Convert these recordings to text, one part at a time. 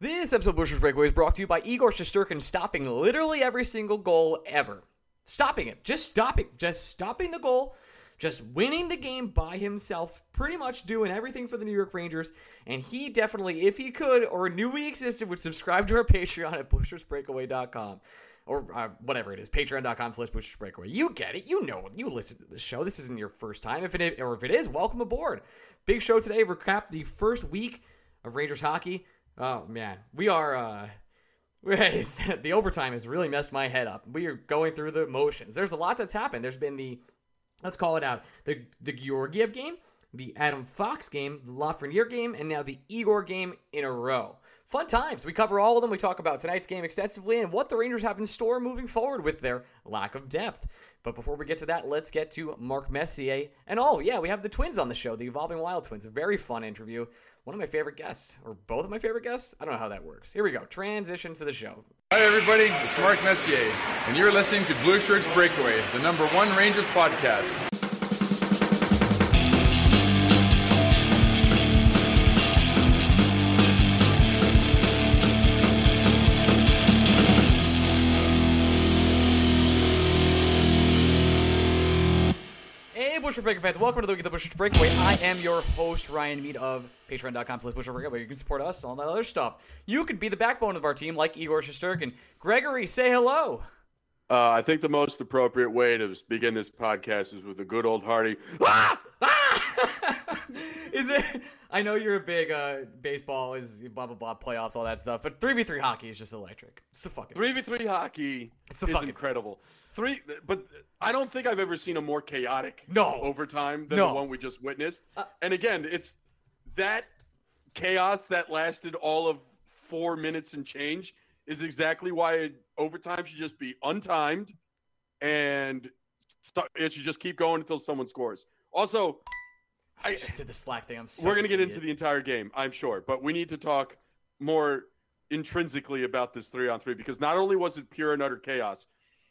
This episode of Blueshirts Breakaway is brought to you by Igor Shesterkin stopping literally every single goal ever. Stopping it. Just stopping. Just stopping the goal. Just winning the game by himself. Pretty much doing everything for the New York Rangers. And he definitely, if he could or knew we existed, would subscribe to our Patreon at bushersbreakaway.com. Or uh, whatever it is, patreon.com slash Blueshirts Breakaway. You get it. You know You listen to the show. This isn't your first time. If it or if it is, welcome aboard. Big show today. Recap the first week of Rangers hockey. Oh man, we are. uh the overtime has really messed my head up. We are going through the motions. There's a lot that's happened. There's been the, let's call it out, the the Georgiev game, the Adam Fox game, the Lafreniere game, and now the Igor game in a row. Fun times. We cover all of them. We talk about tonight's game extensively and what the Rangers have in store moving forward with their lack of depth. But before we get to that, let's get to Mark Messier. And oh, yeah, we have the twins on the show, the Evolving Wild Twins. A very fun interview one of my favorite guests, or both of my favorite guests. I don't know how that works. Here we go. Transition to the show. Hi, everybody. It's Mark Messier, and you're listening to Blue Shirts Breakaway, the number one Rangers podcast. Busher Breaker fans, welcome to the Week of the Blueshirt Breakaway. I am your host, Ryan Mead of patreon.com slash Blueshirt Breakaway. You can support us, all that other stuff. You could be the backbone of our team like Igor Shesterkin. Gregory, say hello. Uh, I think the most appropriate way to begin this podcast is with a good old hearty. Ah! Ah! is it? I know you're a big uh, baseball is blah blah blah playoffs all that stuff, but three v three hockey is just electric. It's the fucking three v three hockey. It's the is fucking incredible. Best. Three, but I don't think I've ever seen a more chaotic no overtime than no. the one we just witnessed. Uh, and again, it's that chaos that lasted all of four minutes and change is exactly why overtime should just be untimed, and it should just keep going until someone scores. Also, I just did the slack thing. I'm. we're gonna get into the entire game, I'm sure, but we need to talk more intrinsically about this three on three because not only was it pure and utter chaos,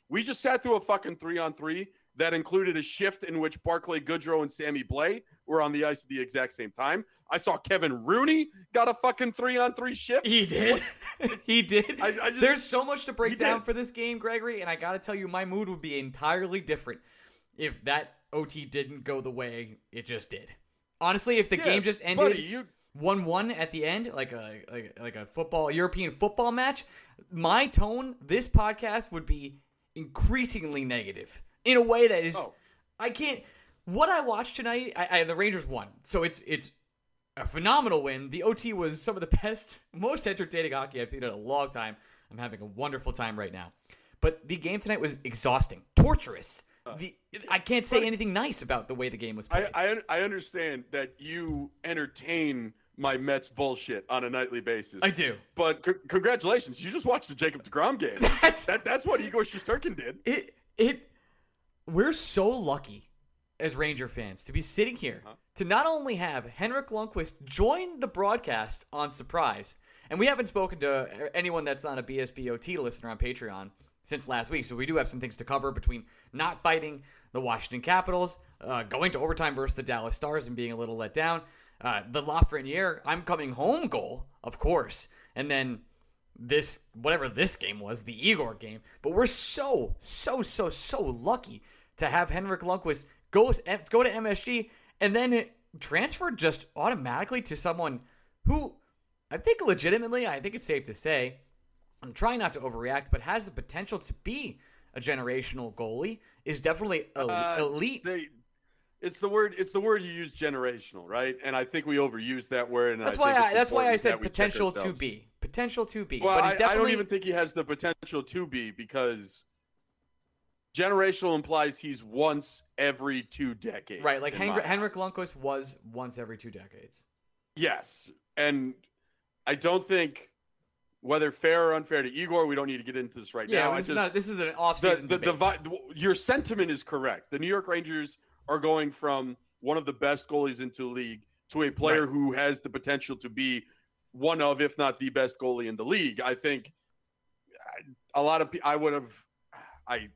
we just sat through a fucking three on three that included a shift in which Barclay Goodrow and Sammy Blais were on the ice at the exact same time. I saw Kevin Rooney got a fucking three on three shift. He did. he did. I, I just, There's so much to break down did. for this game, Gregory, and I got to tell you, my mood would be entirely different if that OT didn't go the way it just did. Honestly, if the yeah, game just ended buddy, you... one one at the end, like a like, like a football European football match, my tone this podcast would be increasingly negative in a way that is oh. I can't. What I watched tonight, I, I, the Rangers won, so it's it's a phenomenal win. The OT was some of the best, most entertaining hockey I've seen in a long time. I'm having a wonderful time right now. But the game tonight was exhausting, torturous. Uh, the, I can't say anything nice about the way the game was played. I, I, I understand that you entertain my Mets bullshit on a nightly basis. I do. But c- congratulations, you just watched the Jacob Degrom game. That's that, that's what Igor Shesterkin did. It it we're so lucky as Ranger fans to be sitting here uh-huh. to not only have Henrik Lundqvist join the broadcast on surprise, and we haven't spoken to anyone that's not a BSBOT listener on Patreon since last week, so we do have some things to cover between not fighting the Washington Capitals, uh, going to overtime versus the Dallas Stars, and being a little let down. Uh, the Lafreniere, I'm coming home goal, of course, and then this whatever this game was, the Igor game. But we're so so so so lucky to have Henrik Lundqvist go go to MSG and then transfer just automatically to someone who I think legitimately, I think it's safe to say, I'm trying not to overreact, but has the potential to be a generational goalie. Is definitely uh, elite. They it's the word. It's the word you use, generational, right? And I think we overuse that word. And that's I why. I, that's why I said potential to be. Potential to be. Well, but he's definitely... I don't even think he has the potential to be because generational implies he's once every two decades. Right, like Henrik, Henrik Lundqvist was once every two decades. Yes, and I don't think whether fair or unfair to Igor, we don't need to get into this right Yeah, now. I this, is not, this is an the, off-season the, the, debate. your sentiment is correct. The New York Rangers are going from one of the best goalies into the league to a player Right. who has the potential to be one of, if not the best goalie in the league. I think uh, a lot of I would have I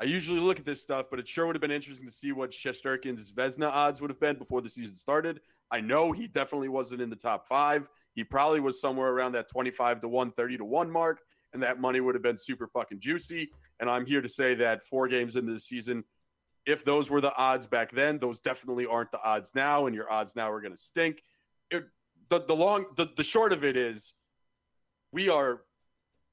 I usually look at this stuff, but it sure would have been interesting to see what Shesterkin's Vezina odds would have been before the season started. I know he definitely wasn't in the top five. He probably was somewhere around that 25 to 1, 30 to 1 mark, and that money would have been super fucking juicy. And I'm here to say that four games into the season, if those were the odds back then, those definitely aren't the odds now, and your odds now are going to stink. It, the the long the, the short of it is, we are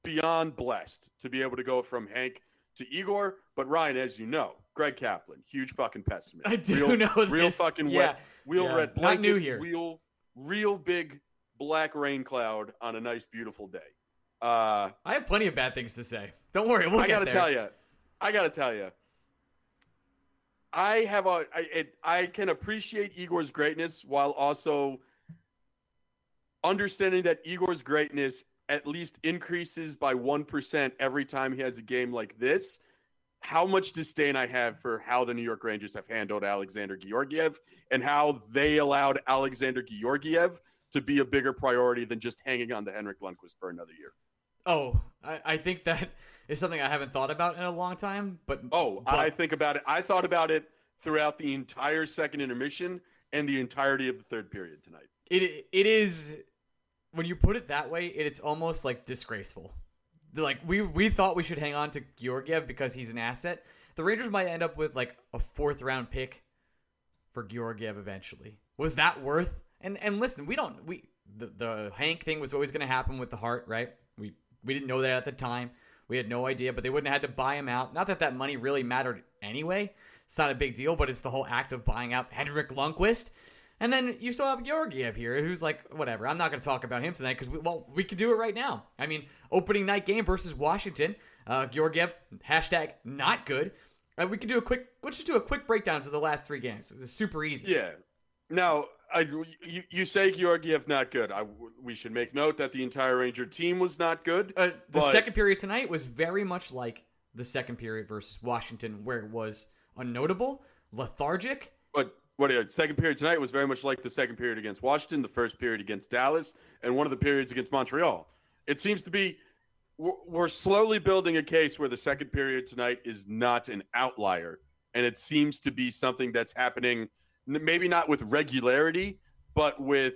beyond blessed to be able to go from Hank to Igor. But Ryan, as you know, Greg Kaplan, huge fucking pessimist. I do real, know real fucking Yeah. wet, real Yeah. red Not new here. real real big black rain cloud on a nice beautiful day. Uh, I have plenty of bad things to say. Don't worry, we'll I gotta there. tell you, I gotta tell you, I have a I it, I can appreciate Igor's greatness while also understanding that Igor's greatness at least increases by one percent every time he has a game like this. How much disdain I have for how the New York Rangers have handled Alexander Georgiev and how they allowed Alexander Georgiev to be a bigger priority than just hanging on to Henrik Lundqvist for another year. Oh, I, I think that is something I haven't thought about in a long time. But Oh, but- I think about it. I thought about it throughout the entire second intermission and the entirety of the third period tonight. it it is when you put it that way, it, it's almost like disgraceful. Like we we thought we should hang on to Georgiev because he's an asset. The Rangers might end up with like a fourth round pick for Georgiev eventually. Was that worth? And and listen, we don't we the the Hank thing was always going to happen with the heart, right? We we didn't know that at the time. We had no idea, but they wouldn't have had to buy him out. Not that that money really mattered anyway. It's not a big deal, but it's the whole act of buying out Henrik Lundqvist. And then you still have Georgiev here, who's like, whatever. I'm not going to talk about him tonight because, we, well, we could do it right now. I mean, opening night game versus Washington. Uh, Georgiev, hashtag not good. Uh, we could do a quick, let's just do a quick breakdown of the last three games. It's super easy. Yeah. Now, I, you, you say Georgiev not good. I, we should make note that the entire Ranger team was not good. Uh, the but- second period tonight was very much like the second period versus Washington, where it was unnotable, lethargic. But what uh, second period tonight was very much like the second period against Washington, the first period against Dallas, and one of the periods against Montreal. It seems to be we're, we're slowly building a case where the second period tonight is not an outlier, and it seems to be something that's happening maybe not with regularity, but with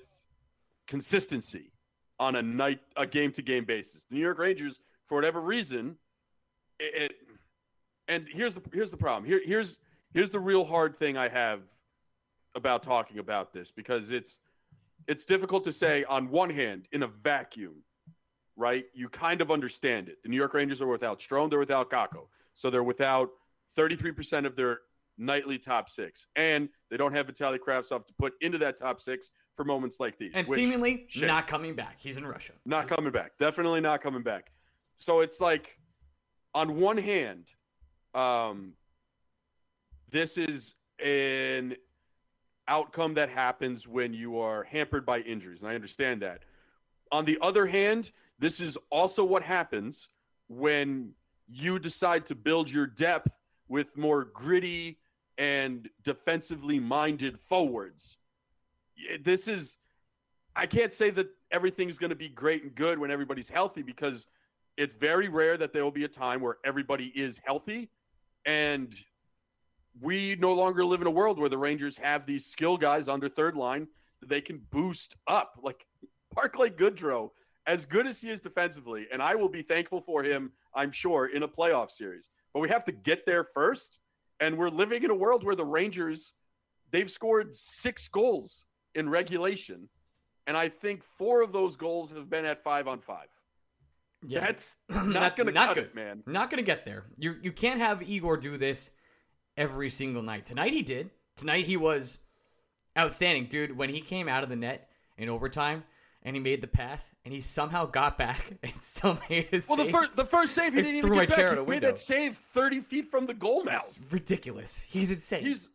consistency on a night a game to game basis. The New York Rangers, for whatever reason, it, it and here's the here's the problem. Here here's here's the real hard thing I have about talking about this because it's it's difficult to say on one hand in a vacuum, right? You kind of understand it. The New York Rangers are without Strome, they're without Kakko. So they're without 33% of their nightly top six. And they don't have Vitaly Kravtsov to put into that top six for moments like these. And which- seemingly shit. not coming back. He's in Russia. not coming back. Definitely not coming back. So it's like, on one hand, um, this is an outcome that happens when you are hampered by injuries, and I understand that. On the other hand, this is also what happens when you decide to build your depth with more gritty and defensively minded forwards. This is I can't say that everything's going to be great and good when everybody's healthy because it's very rare that there will be a time where everybody is healthy. And we no longer live in a world where the Rangers have these skill guys on their third line that they can boost up. Like Barclay Goodrow, as good as he is defensively, and I will be thankful for him, I'm sure, in a playoff series. But we have to get there first. And we're living in a world where the Rangers, they've scored six goals in regulation. And I think four of those goals have been at five on five. Yeah. That's not That's going to not cut good. it, man. Not gonna get there. You you can't have Igor do this every single night. Tonight he did. Tonight he was outstanding, dude. When he came out of the net in overtime and he made the pass and he somehow got back and still made his Well, the first the first save he didn't even get chair back. He made that save thirty feet from the goal now. It's ridiculous. He's insane. He's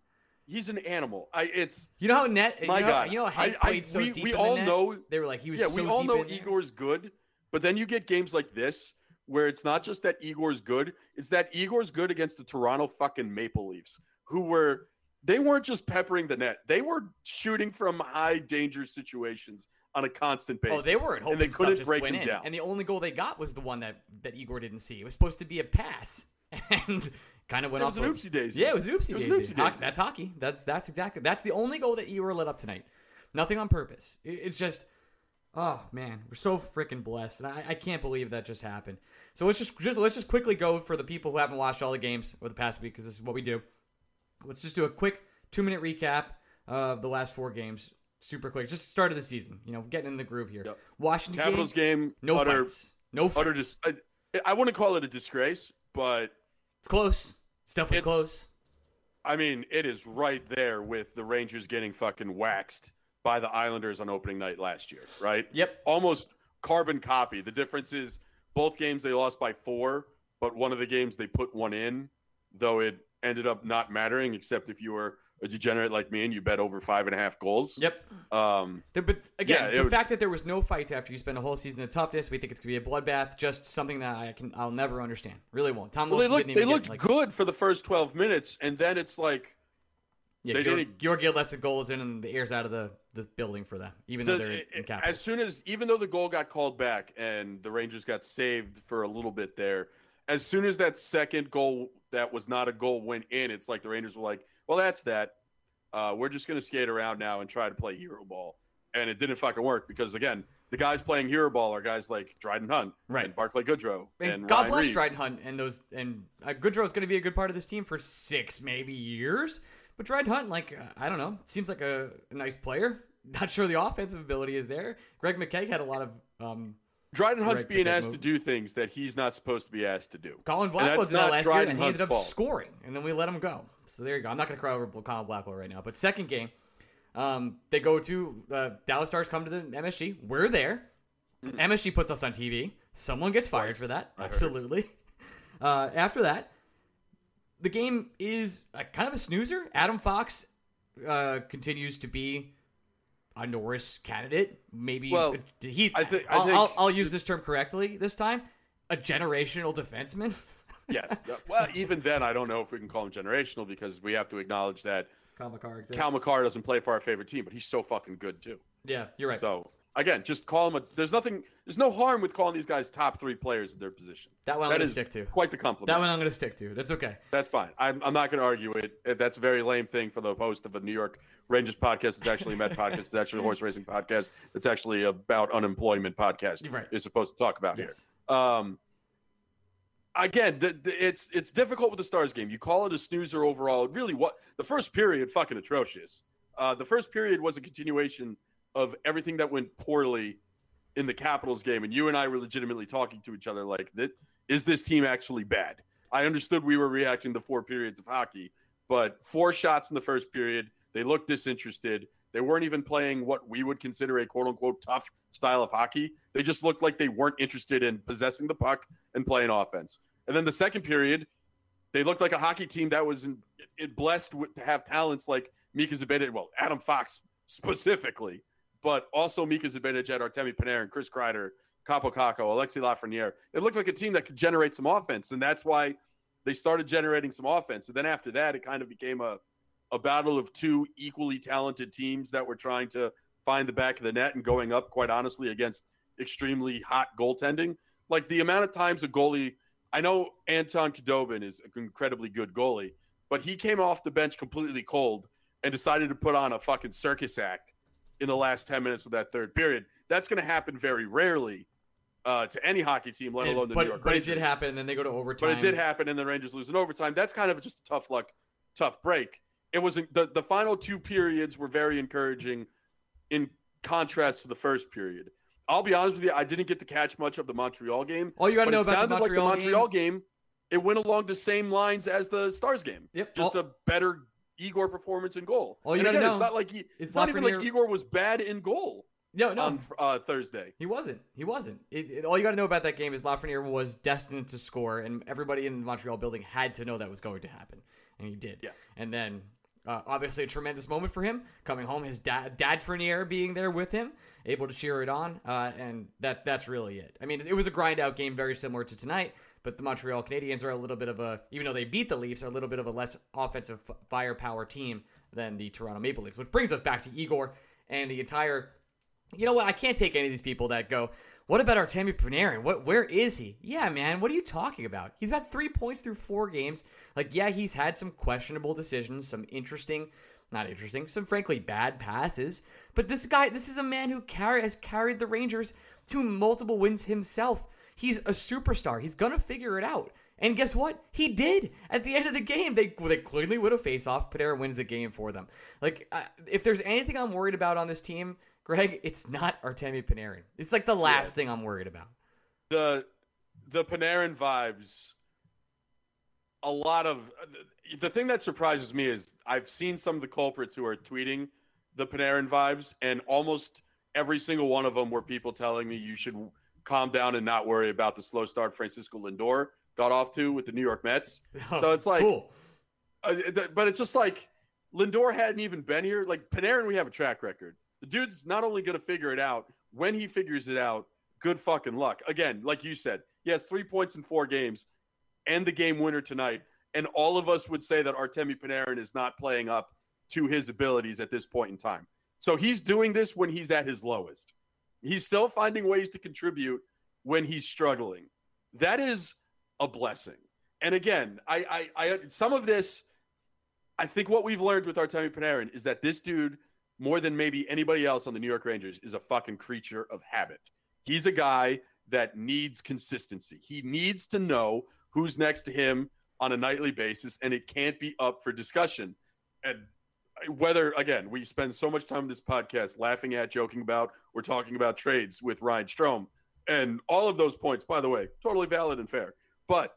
he's an animal. I it's you know how net. my you know, God. You know how Hank I- I- played so we- deep we in all the net? know- They were like he was yeah. so we all know. Igor's good, But then you get games like this where it's not just that Igor's good, it's that Igor's good against the Toronto fucking Maple Leafs, who were they weren't just peppering the net. They were shooting from high danger situations on a constant basis. Oh, they weren't hoping and they couldn't break them in. down. And the only goal they got was the one that that Igor didn't see. It was supposed to be a pass, and kind of went off. It off. was an oopsie daisy. Yeah, it was an oopsie It was an daisy. oopsie daisy. that's hockey. That's that's exactly that's the only goal that Igor lit up tonight. Nothing on purpose. It- it's just, oh man, we're so freaking blessed, and I, I can't believe that just happened. So let's just just let's just quickly go for the people who haven't watched all the games over the past week because this is what we do. Let's just do a quick two minute recap of the last four games. Super quick, just start of the season. You know, getting in the groove here. Yep. Washington Capitals game, game, no utter, fights, no fights. utter I, I wouldn't call it a disgrace, but It's close. It's definitely It's- close. I mean, it is right there with the Rangers getting fucking waxed by the Islanders on opening night last year, right? Yep. Almost carbon copy. The difference is both games they lost by four, but one of the games they put one in, though it ended up not mattering, except if you were a degenerate like me and you bet over five and a half goals. Yep. Um, The- But again, Yeah, the would- fact that there was no fights after you spend a whole season of toughness, we think it's gonna be a bloodbath. Just something that I can, I'll never understand. Really won't. Tom well, they looked they looked like, good for the first twelve minutes, and then it's like Yeah, they Georg, didn't- lets the goals in, and the air's out of the, the building for them, even though they're in, in as soon as even though the goal got called back and the Rangers got saved for a little bit there, as soon as that second goal that was not a goal went in, it's like the Rangers were like, "Well, that's that. Uh, we're just going to skate around now and try to play hero ball." And it didn't fucking work because again, the guys playing hero ball are guys like Dryden Hunt Right. and Barclay Goodrow And, and, God Ryan bless Reaves. Dryden Hunt and those and uh, is going to be a good part of this team for six maybe years. But Dryden Hunt, like uh, I don't know, seems like a, a nice player. Not sure the offensive ability is there. Greg McKegg had a lot of um, Dryden Hunt's Right, being asked to do things that he's not supposed to be asked to do. Colin Blackwell that's that not last year, Dryden and he ended up fault. scoring, and then we let him go. So there you go. I'm not going to cry over Colin Blackwell right now. But second game, um, they go to uh, Dallas Stars come to the MSG. We're there. MSG puts us on TV. Someone gets fired for that. I. Absolutely. Uh, after that, the game is a, kind of a snoozer. Adam Fox uh, continues to be a Norris candidate. Maybe Well, he's. I I think- I'll, I'll use this term correctly this time. A generational defenseman. Yes. well, even then, I don't know if we can call him generational because we have to acknowledge that Cale Makar exists. Cale Makar doesn't play for our favorite team, but he's so fucking good too. Yeah, you're right. So again, just call him a. There's nothing. There's no harm with calling these guys top three players in their position. That one I'm That gonna is stick to. Quite the compliment. that one I'm going to stick to. That's okay. That's fine. I'm, I'm not going to argue it. That's a very lame thing for the host of a New York Rangers podcast. It's actually a Met podcast. It's actually a horse racing podcast. It's actually about unemployment podcast. Right. Is supposed to talk about Yes. here. Um, again, the, the, it's it's difficult with the Stars game. You call it a snoozer overall. It Really, what the first period fucking atrocious. Uh, the first period was a continuation of everything that went poorly in the Capitals game, and you and I were legitimately talking to each other like, that is this team actually bad? I understood we were reacting to four periods of hockey, but four shots in the first period, they looked disinterested. They weren't even playing what we would consider a quote unquote tough style of hockey. They just looked like they weren't interested in possessing the puck and playing offense. And then the second period, they looked like a hockey team that was in, it blessed with, to have talents like Mika Zibanejad, well, Adam Fox specifically, but also Mika Zibanejad, Artemi Panarin, Chris Kreider, Kaapo Kakko, Alexi Lafreniere. It looked like a team that could generate some offense, and that's why they started generating some offense. And then after that, it kind of became a a battle of two equally talented teams that were trying to find the back of the net and going up, quite honestly, against extremely hot goaltending. Like the amount of times a goalie, I know Anton Khudobin is an incredibly good goalie, but he came off the bench completely cold and decided to put on a fucking circus act in the last 10 minutes of that third period. That's going to happen very rarely uh, to any hockey team, let And- alone the but New York Rangers. but it did happen, and then they go to overtime. But it did happen, and the Rangers lose in overtime. That's kind of just a tough luck, tough break. It was the the final two periods were very encouraging, in contrast to the first period. I'll be honest with you, I didn't get to catch much of the Montreal game. All you got to know it about the sounded Montreal, like the Montreal game. It went along the same lines as the Stars game. Yep. Just all, a better Igor performance in goal. All you gotta again, know it's not like he, it's not even like Igor was bad in goal no, no, on uh, Thursday. he wasn't. He wasn't. It, it- all you got to know about that game is Lafreniere was destined to score, and everybody in the Montreal building had to know that was going to happen, and he did. Yes. And then Uh, obviously, a tremendous moment for him coming home. His dad, Dad Frenier, being there with him, able to cheer it on, uh, and that that's really it. I mean, it was a grind out game, very similar to tonight. But the Montreal Canadiens are a little bit of a, even though they beat the Leafs, are a little bit of a less offensive firepower team than the Toronto Maple Leafs. Which brings us back to Igor and the entire. You know what? I can't take any of these people that go, what about Artemi Panarin? What where is he? Yeah, man, what are you talking about? He's got three points through four games. Like, yeah, he's had some questionable decisions, some interesting, not interesting, some frankly bad passes. But this guy, this is a man who carry, has carried the Rangers to multiple wins himself. He's a superstar. He's gonna figure it out. And guess what? He did. At the end of the game, they they clearly would have face off. Panarin wins the game for them. Like, uh, if there's anything I'm worried about on this team, Greg, it's not Artemi Panarin. It's like the last yeah. thing I'm worried about. The the Panarin vibes. A lot of the thing that surprises me is I've seen some of the culprits who are tweeting the Panarin vibes, and almost every single one of them were people telling me you should calm down and not worry about the slow start Francisco Lindor got off to with the New York Mets. Oh, so it's like, cool. uh, but it's just like Lindor hadn't even been here. Like Panarin, we have a track record. The dude's not only going to figure it out, when he figures it out, good fucking luck. Again, like you said, he has three points in four games and the game winner tonight. And all of us would say that Artemi Panarin is not playing up to his abilities at this point in time. So he's doing this when he's at his lowest. He's still finding ways to contribute when he's struggling. That is a blessing. And again, I, I, I some of this, I think what we've learned with Artemi Panarin is that this dude more than maybe anybody else on the New York Rangers, is a fucking creature of habit. He's a guy that needs consistency. He needs to know who's next to him on a nightly basis, and it can't be up for discussion. And whether, again, we spend so much time in this podcast laughing at, joking about, we're talking about trades with Ryan Strome. And all of those points, by the way, totally valid and fair. But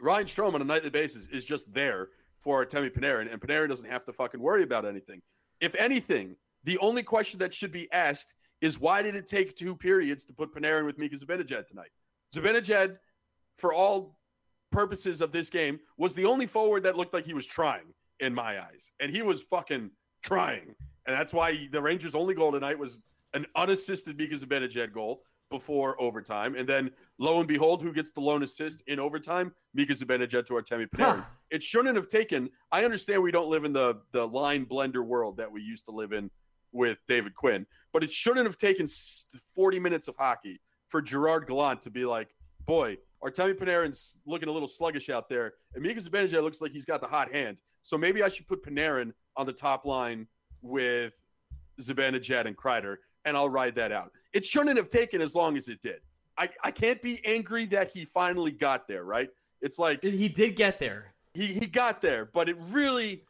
Ryan Strome on a nightly basis is just there for Artemi Panarin, and Panarin doesn't have to fucking worry about anything. If anything, the only question that should be asked is why did it take two periods to put Panarin with Mika Zibanejad tonight? Zibanejad, for all purposes of this game, was the only forward that looked like he was trying in my eyes, and he was fucking trying, and that's why the Rangers' only goal tonight was an unassisted Mika Zibanejad goal before overtime. And then lo and behold, who gets the lone assist in overtime? Mika Zibanejad to Artemi Panarin. Huh. It shouldn't have taken. I understand we don't live in the the line blender world that we used to live in with David Quinn, but it shouldn't have taken 40 minutes of hockey for Gerard Gallant to be like, boy, Artemi Panarin's looking a little sluggish out there, and Mika Zibanejad looks like he's got the hot hand. So maybe I should put Panarin on the top line with Zibanejad and Kreider and I'll ride that out. It shouldn't have taken as long as it did. I, I can't be angry that he finally got there, right? It's like he did get there. He he got there, but it really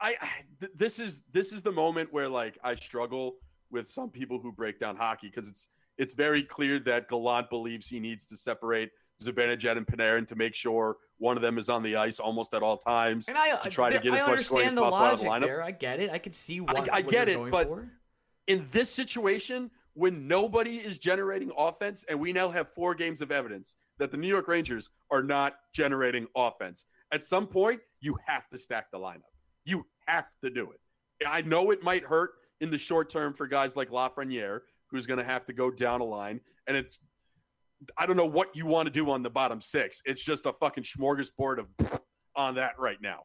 I, I th- this is this is the moment where like I struggle with some people who break down hockey because it's it's very clear that Gallant believes he needs to separate Zibanejad and Panarin to make sure one of them is on the ice almost at all times and I, to try there, to get I as much scoring as possible out of the lineup. There. I get it. I can see what I, I get it, but for in this situation when nobody is generating offense and we now have four games of evidence that the New York Rangers are not generating offense. At some point, you have to stack the lineup. You have to do it. I know it might hurt in the short term for guys like Lafreniere, who's going to have to go down a line. And it's, I don't know what you want to do on the bottom six. It's just a fucking smorgasbord of on that right now.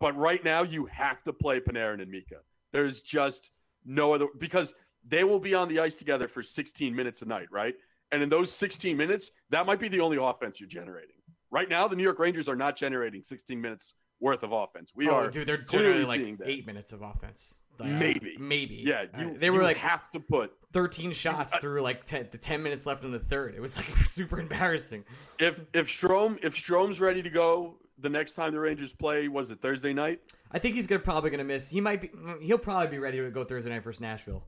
But right now, you have to play Panarin and Mika. There's just no other because they will be on the ice together for 16 minutes a night, right? And in those 16 minutes, that might be the only offense you're generating. Right now, the New York Rangers are not generating 16 minutes worth of offense. We oh, are dude, they're generating like eight minutes of offense. maybe, maybe. Yeah, you, they were you like have to put 13 shots through like 10, the 10 minutes left in the third. It was like super embarrassing. If if Strome if Strome's ready to go the next time the Rangers play, was it Thursday night? I think he's gonna probably gonna miss. He might be. He'll probably be ready to go Thursday night versus Nashville.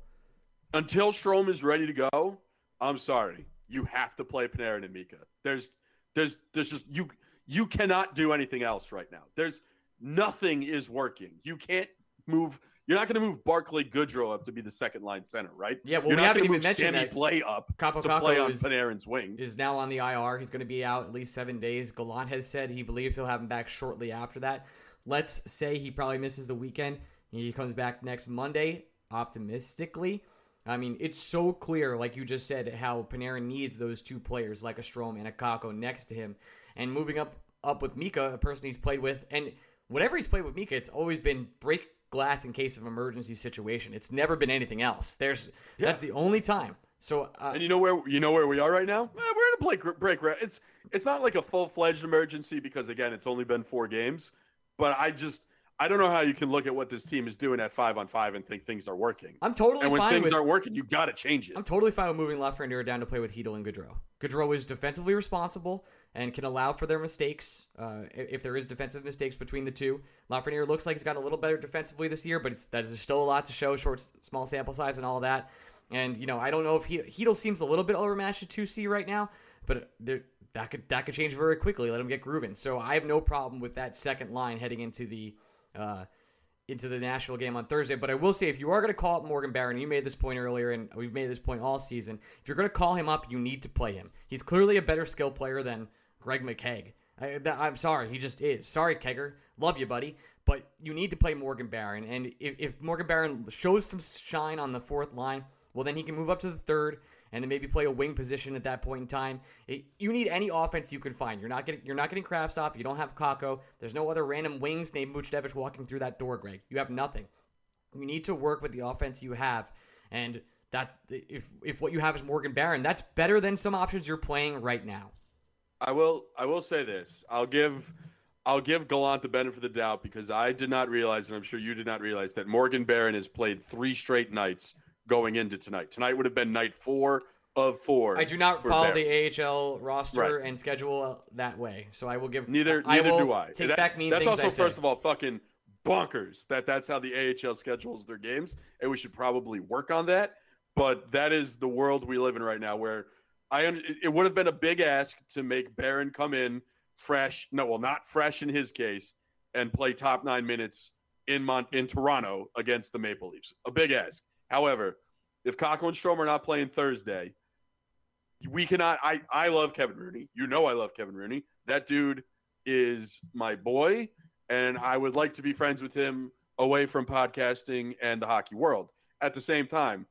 Until Strome is ready to go, I'm sorry. You have to play Panarin and Mika. There's, there's, there's just you. You cannot do anything else right now. There's nothing is working. You can't move. You're not going to move Barclay Goodrow up to be the second line center, right? Yeah, well, You're we not haven't even move mentioned Sammy that Play up Kaapo to play on is, Panarin's wing. is now on the IR. He's going to be out at least seven days. Gallant has said he believes he'll have him back shortly after that. let's say he probably misses the weekend. He comes back next Monday, optimistically. I mean, it's so clear, like you just said, how Panarin needs those two players like a Strome and a Kakko next to him. And moving up up with Mika, a person he's played with, and whatever he's played with Mika, it's always been break glass in case of emergency situation. It's never been anything else. There's yeah. that's the only time. So uh, and you know where you know where we are right now. Eh, we're in a break break. It's it's not like a full fledged emergency because again, it's only been four games. But I just I don't know how you can look at what this team is doing at five on five and think things are working. I'm totally and when fine things with, aren't working, you got to change it. I'm totally fine with moving Lafreniere down to play with Chytil and Goodrow. Goodrow is defensively responsible and can allow for their mistakes uh, if there is defensive mistakes between the two. Lafreniere looks like he's got a little better defensively this year, but it's, there's still a lot to show, short, small sample size, and all that. And you know, I don't know if he Chytil seems a little bit overmatched at two C right now, but there, that could that could change very quickly. Let him get grooving. So I have no problem with that second line heading into the. Uh, into the Nashville game on Thursday. But I will say, if you are going to call up Morgan Barron, you made this point earlier, and we've made this point all season. If you're going to call him up, you need to play him. He's clearly a better skill player than Greg McKegg. I, am sorry, he just is. Sorry, Kegger. Love you, buddy. But you need to play Morgan Barron. And if, if Morgan Barron shows some shine on the fourth line, well, then he can move up to the third and then maybe play a wing position at that point in time. It, you need any offense you can find. You're not getting you're not getting Kravtsov. You don't have Kakko. There's no other random wings named Buchnevich walking through that door, Greg. You have nothing. You need to work with the offense you have, and that if if what you have is Morgan Barron, that's better than some options you're playing right now. I will I will say this. I'll give I'll give Gallant the benefit of the doubt because I did not realize, and I'm sure you did not realize, that Morgan Barron has played three straight nights going into tonight. Tonight would have been night four of four. I do not follow the AHL roster right. and schedule that way, so I will give neither. Neither do I. Take that, back mean that's also first of all fucking bonkers that that's how the AHL schedules their games, and we should probably work on that. But that is the world we live in right now, where I it would have been a big ask to make Barron come in fresh. No, well, not fresh in his case, and play top nine minutes in Mont in Toronto against the Maple Leafs. A big ask. However, if Kakko and Strome are not playing Thursday, we cannot. I I love Kevin Rooney. You know I love Kevin Rooney. That dude is my boy, and I would like to be friends with him away from podcasting and the hockey world. At the same time,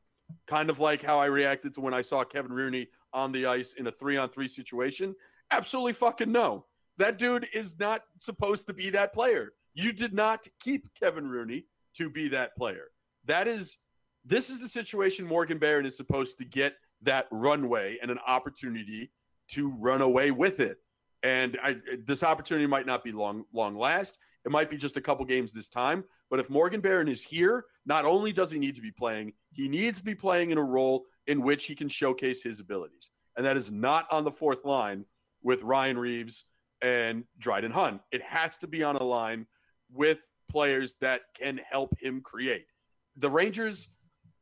kind of like how I reacted to when I saw Kevin Rooney on the ice in a three on three situation. Absolutely fucking no. That dude is not supposed to be that player. You did not keep Kevin Rooney to be that player. That is this is the situation Morgan Barron is supposed to get that runway and an opportunity to run away with it. And I, this opportunity might not be long, long last. It might be just a couple games this time. But if Morgan Barron is here, not only does he need to be playing, he needs to be playing in a role in which he can showcase his abilities. And that is not on the fourth line with Ryan Reaves and Dryden Hunt. It has to be on a line with players that can help him create. The Rangers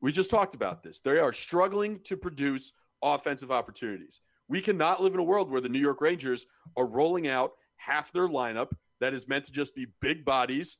we just talked about this. They are struggling to produce offensive opportunities. We cannot live in a world where the New York Rangers are rolling out half their lineup that is meant to just be big bodies,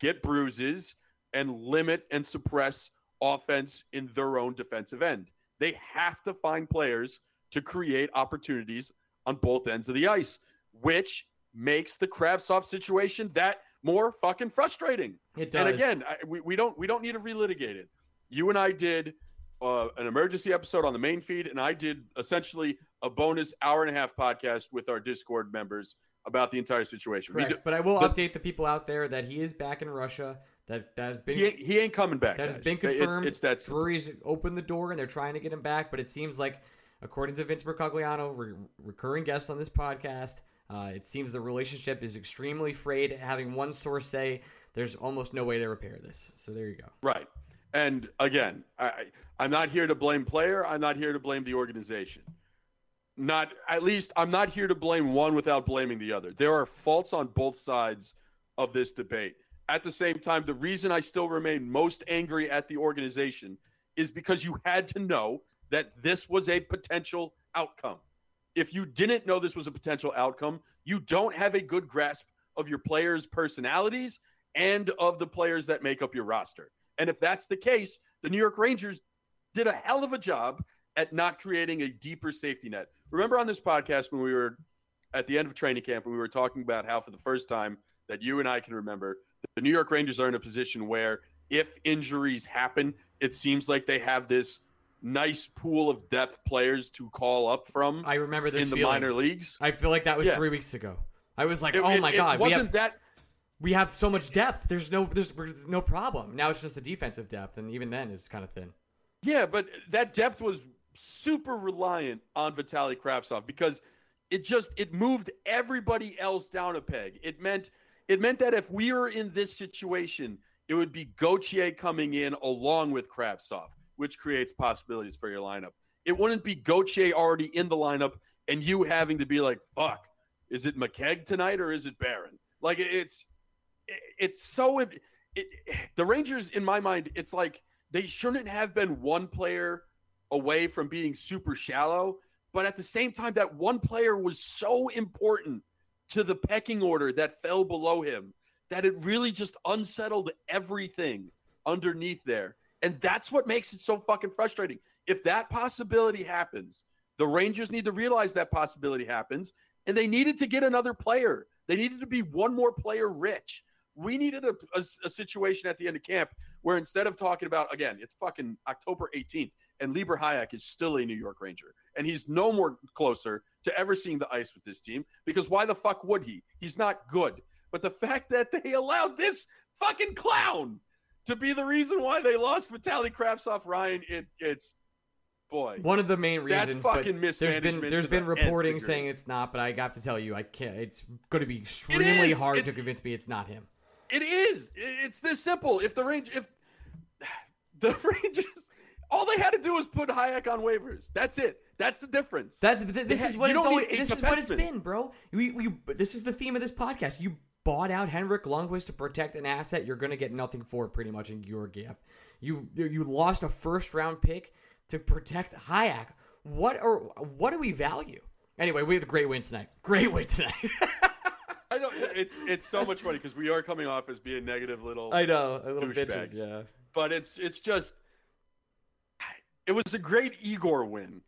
get bruises, and limit and suppress offense in their own defensive end. They have to find players to create opportunities on both ends of the ice, which makes the Kravtsov situation that more fucking frustrating. It does. And again, I, we, we don't we don't need to relitigate it you and I did uh, an emergency episode on the main feed, and I did essentially a bonus hour and a half podcast with our Discord members about the entire situation. Correct. Do, but I will the, update the people out there that he is back in Russia. That that has been he ain't, he ain't coming back. That guys. has been confirmed. It's, it's that Drury's opened the door and they're trying to get him back, but it seems like, according to Vince Mercogliano, re- recurring guest on this podcast, uh, it seems the relationship is extremely frayed. Having one source say there's almost no way to repair this. So there you go. Right. And again, I, I'm not here to blame player. I'm not here to blame the organization. Not at least I'm not here to blame one without blaming the other. There are faults on both sides of this debate. At the same time, the reason I still remain most angry at the organization is because you had to know that this was a potential outcome. If you didn't know this was a potential outcome, you don't have a good grasp of your players' personalities and of the players that make up your roster. And if that's the case, the New York Rangers did a hell of a job at not creating a deeper safety net. Remember on this podcast when we were at the end of training camp and we were talking about how for the first time that you and I can remember, the New York Rangers are in a position where if injuries happen, it seems like they have this nice pool of depth players to call up from I remember this in the feeling. minor leagues. I feel like that was Yeah. three weeks ago. I was like, It- oh it- my god, we wasn't have that we have so much depth. There's no there's, no problem. Now it's just the defensive depth, and even then is kind of thin. Yeah, but that depth was super reliant on Vitaly Kravtsov because it just it moved everybody else down a peg. It meant it meant that if we were in this situation, it would be Gauthier coming in along with Kravtsov, which creates possibilities for your lineup. It wouldn't be Gauthier already in the lineup and you having to be like, "Fuck, is it McKegg tonight or is it Barron?" Like it's it- it's so it, it, the Rangers in my mind, it's like they shouldn't have been one player away from being super shallow, but at the same time, that one player was so important to the pecking order that fell below him that it really just unsettled everything underneath there. And that's what makes it so fucking frustrating. If that possibility happens, the Rangers need to realize that possibility happens, and they needed to get another player. They needed to be one more player rich. We needed a, a, a situation at the end of camp where instead of talking about, again, it's fucking October 18th, and Libor Hajek is still a New York Ranger, and he's no more closer to ever seeing the ice with this team because why the fuck would he? He's not good. But the fact that they allowed this fucking clown to be the reason why they lost Vitaly Kravtsov, Ryan, it, it's boy. One of the main reasons. That's fucking but there's been mismanagement there's been reporting saying it's not, but I got to tell you, I can't. It's going to be extremely hard It- to convince me it's not him. It is. It's this simple. If the range, if the Rangers, all they had to do was put Hajek on waivers. That's it. That's the difference. That's th- this is what it's always, this is what it's been, bro. We, we, this is the theme of this podcast. You bought out Henrik Lundqvist to protect an asset you're going to get nothing for pretty much in Georgiev. You you lost a first round pick to protect Hajek. What are what do we value? Anyway, we have a great win tonight. Great win tonight. I don't. It's it's so much funny because we are coming off as being negative little. I know, a little bitches. Yeah. but it's it's just it was a great Igor win,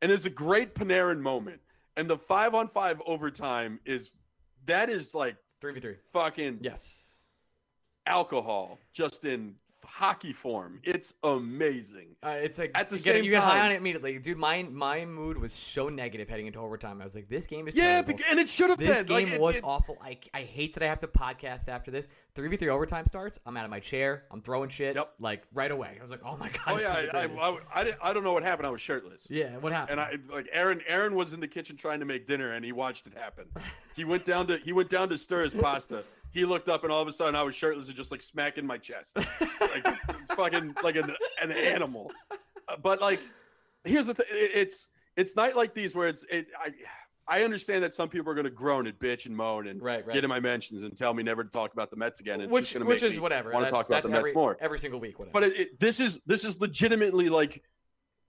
and it's a great Panarin moment, and the five on five overtime is that is like Three v three. fucking Yes. alcohol just in hockey form. It's amazing. Uh, it's like At the you get, same you get high on it immediately, dude. My my mood was so negative heading into overtime. I was like, this game is Yeah, terrible. and it should have This been. Like, game it- was it- awful. I, I hate that I have to podcast after this. 3v3 overtime starts. I'm out of my chair. I'm throwing shit. Yep. Like right away. I was like, oh my God. Oh yeah, I, I. I, I, I don't know what happened. I was shirtless. yeah, what happened? And I like Aaron. Aaron was in the kitchen trying to make dinner, and he watched it happen. He went down to he went down to stir his pasta. He looked up, and all of a sudden, I was shirtless and just like smacking my chest, like fucking like an, an animal. Uh, But like, here's the thing: it's it's night like these where it's it. I I understand that some people are going to groan and bitch and moan and Right, right. get in my mentions and tell me never to talk about the Mets again. It's which just which is whatever. Want to talk about the Mets every, more? every single week. Whatever. But it, it, this is this is legitimately like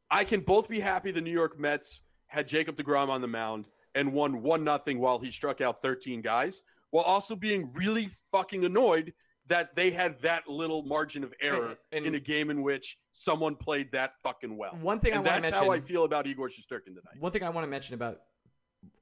I can both be happy the New York Mets had Jacob DeGrom on the mound and won one nothing while he struck out 13 guys, while also being really fucking annoyed that they had that little margin of error And- in a game in which someone played that fucking well. One thing I wanna that's how I feel about Igor Shesterkin tonight. One thing I want to mention about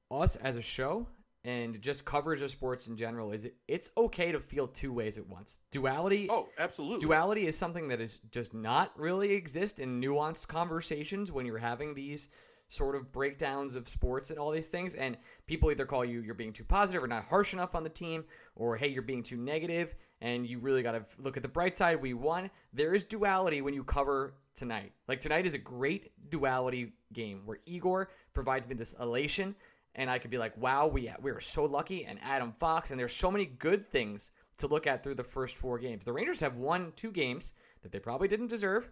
us as a show and just coverage of sports in general is it, it's okay to feel two ways at once. Duality. Oh, absolutely. Duality is something that is does not really exist in nuanced conversations when you're having these sort of breakdowns of sports and all these things. And people either call you you're being too positive or not harsh enough on the team or hey you're being too negative and you really got to look at the bright side. We won. There is duality when you cover tonight. Like tonight is a great duality game where Igor provides me this elation and I could be like wow we we are so lucky and Adam Fox and there's so many good things to look at through the first four games. The Rangers have won two games that they probably didn't deserve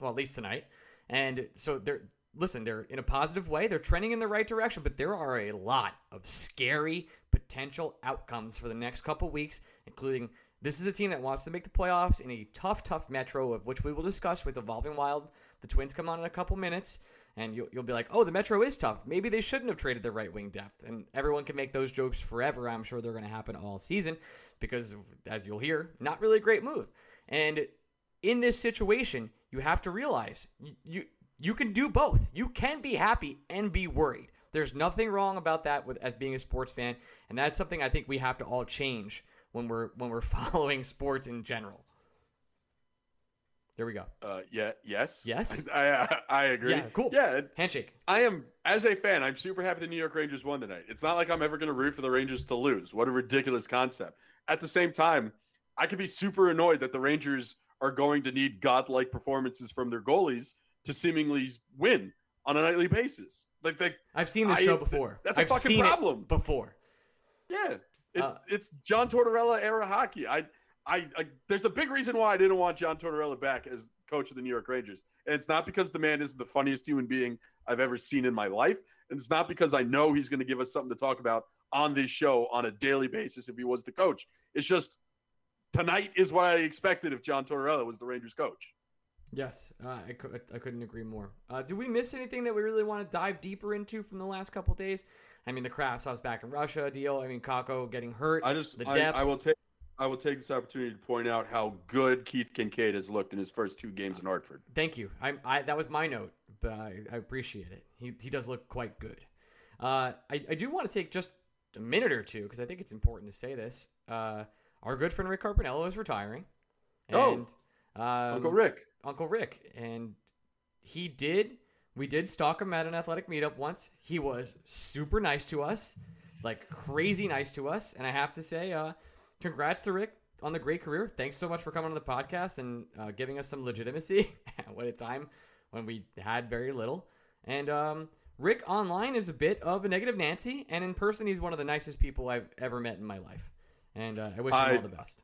well, at least tonight. And so they're listen, they're in a positive way. They're trending in the right direction, but there are a lot of scary potential outcomes for the next couple weeks, including this is a team that wants to make the playoffs in a tough, tough metro of which we will discuss with Evolving Wild. The Twins come on in a couple minutes, and you'll, you'll be like, oh, the metro is tough. Maybe they shouldn't have traded their right wing depth. And everyone can make those jokes forever. I'm sure they're going to happen all season because, as you'll hear, not really a great move. And in this situation, you have to realize you, you you can do both. You can be happy and be worried. There's nothing wrong about that with as being a sports fan, and that's something I think we have to all change when we're when we're following sports in general. There we go. Uh, yeah, yes, Yes? I, I I agree. Yeah, cool. Yeah, Handshake. I am as a fan. I'm super happy the New York Rangers won tonight. It's not like I'm ever going to root for the Rangers to lose. What a ridiculous concept. At the same time, I could be super annoyed that the Rangers are going to need godlike performances from their goalies to seemingly win on a nightly basis. Like they, I've seen this I- show before. that's a I've fucking seen it problem. before. yeah, it, Uh, it's John Tortorella era hockey. I, I, I, there's a big reason why I didn't want John Tortorella back as coach of the New York Rangers, and it's not because the man is the funniest human being I've ever seen in my life, and it's not because I know he's going to give us something to talk about on this show on a daily basis if he was the coach. It's just tonight is what I expected if John Tortorella was the Rangers coach. Yes, uh, I, I couldn't agree more. Uh, did we miss anything that we really want to dive deeper into from the last couple days? I mean, the Kravtsov back in Russia deal. I mean, Kakko getting hurt. I just, the I, depth. I will take. I will take this opportunity to point out how good Keith Kinkaid has looked in his first two games in Hartford. Thank you. I, I that was my note, but I, I appreciate it. He he does look quite good. Uh, I I do want to take just a minute or two because I think it's important to say this. Uh, our good friend Rick Carpiniello is retiring. Oh. And, um, Uncle Rick. Uncle Rick, and he did. We did stalk him at an athletic meetup once. He was super nice to us, like crazy nice to us. And I have to say, uh, congrats to Rick on the great career. Thanks so much for coming on the podcast and uh, giving us some legitimacy at a time when we had very little. And um, Rick online is a bit of a negative Nancy, and in person, he's one of the nicest people I've ever met in my life. And uh, I wish him I- all the best.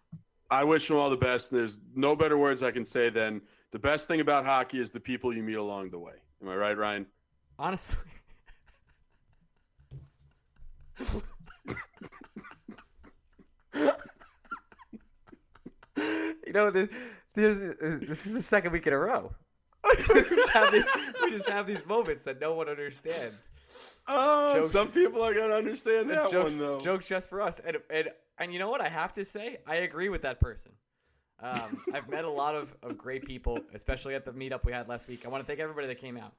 I wish him all the best. And there's no better words I can say than the best thing about hockey is the people you meet along the way. Am I right, Ryan? Honestly. you know, this, this, this is the second week in a row. we, just have these, we just have these moments that no one understands. Oh, Jokes- some people are gonna understand that jokes, one though. jokes just for us. And, and and you know what? I have to say, I agree with that person. Um, I've met a lot of, of great people, especially at the meetup we had last week. I want to thank everybody that came out.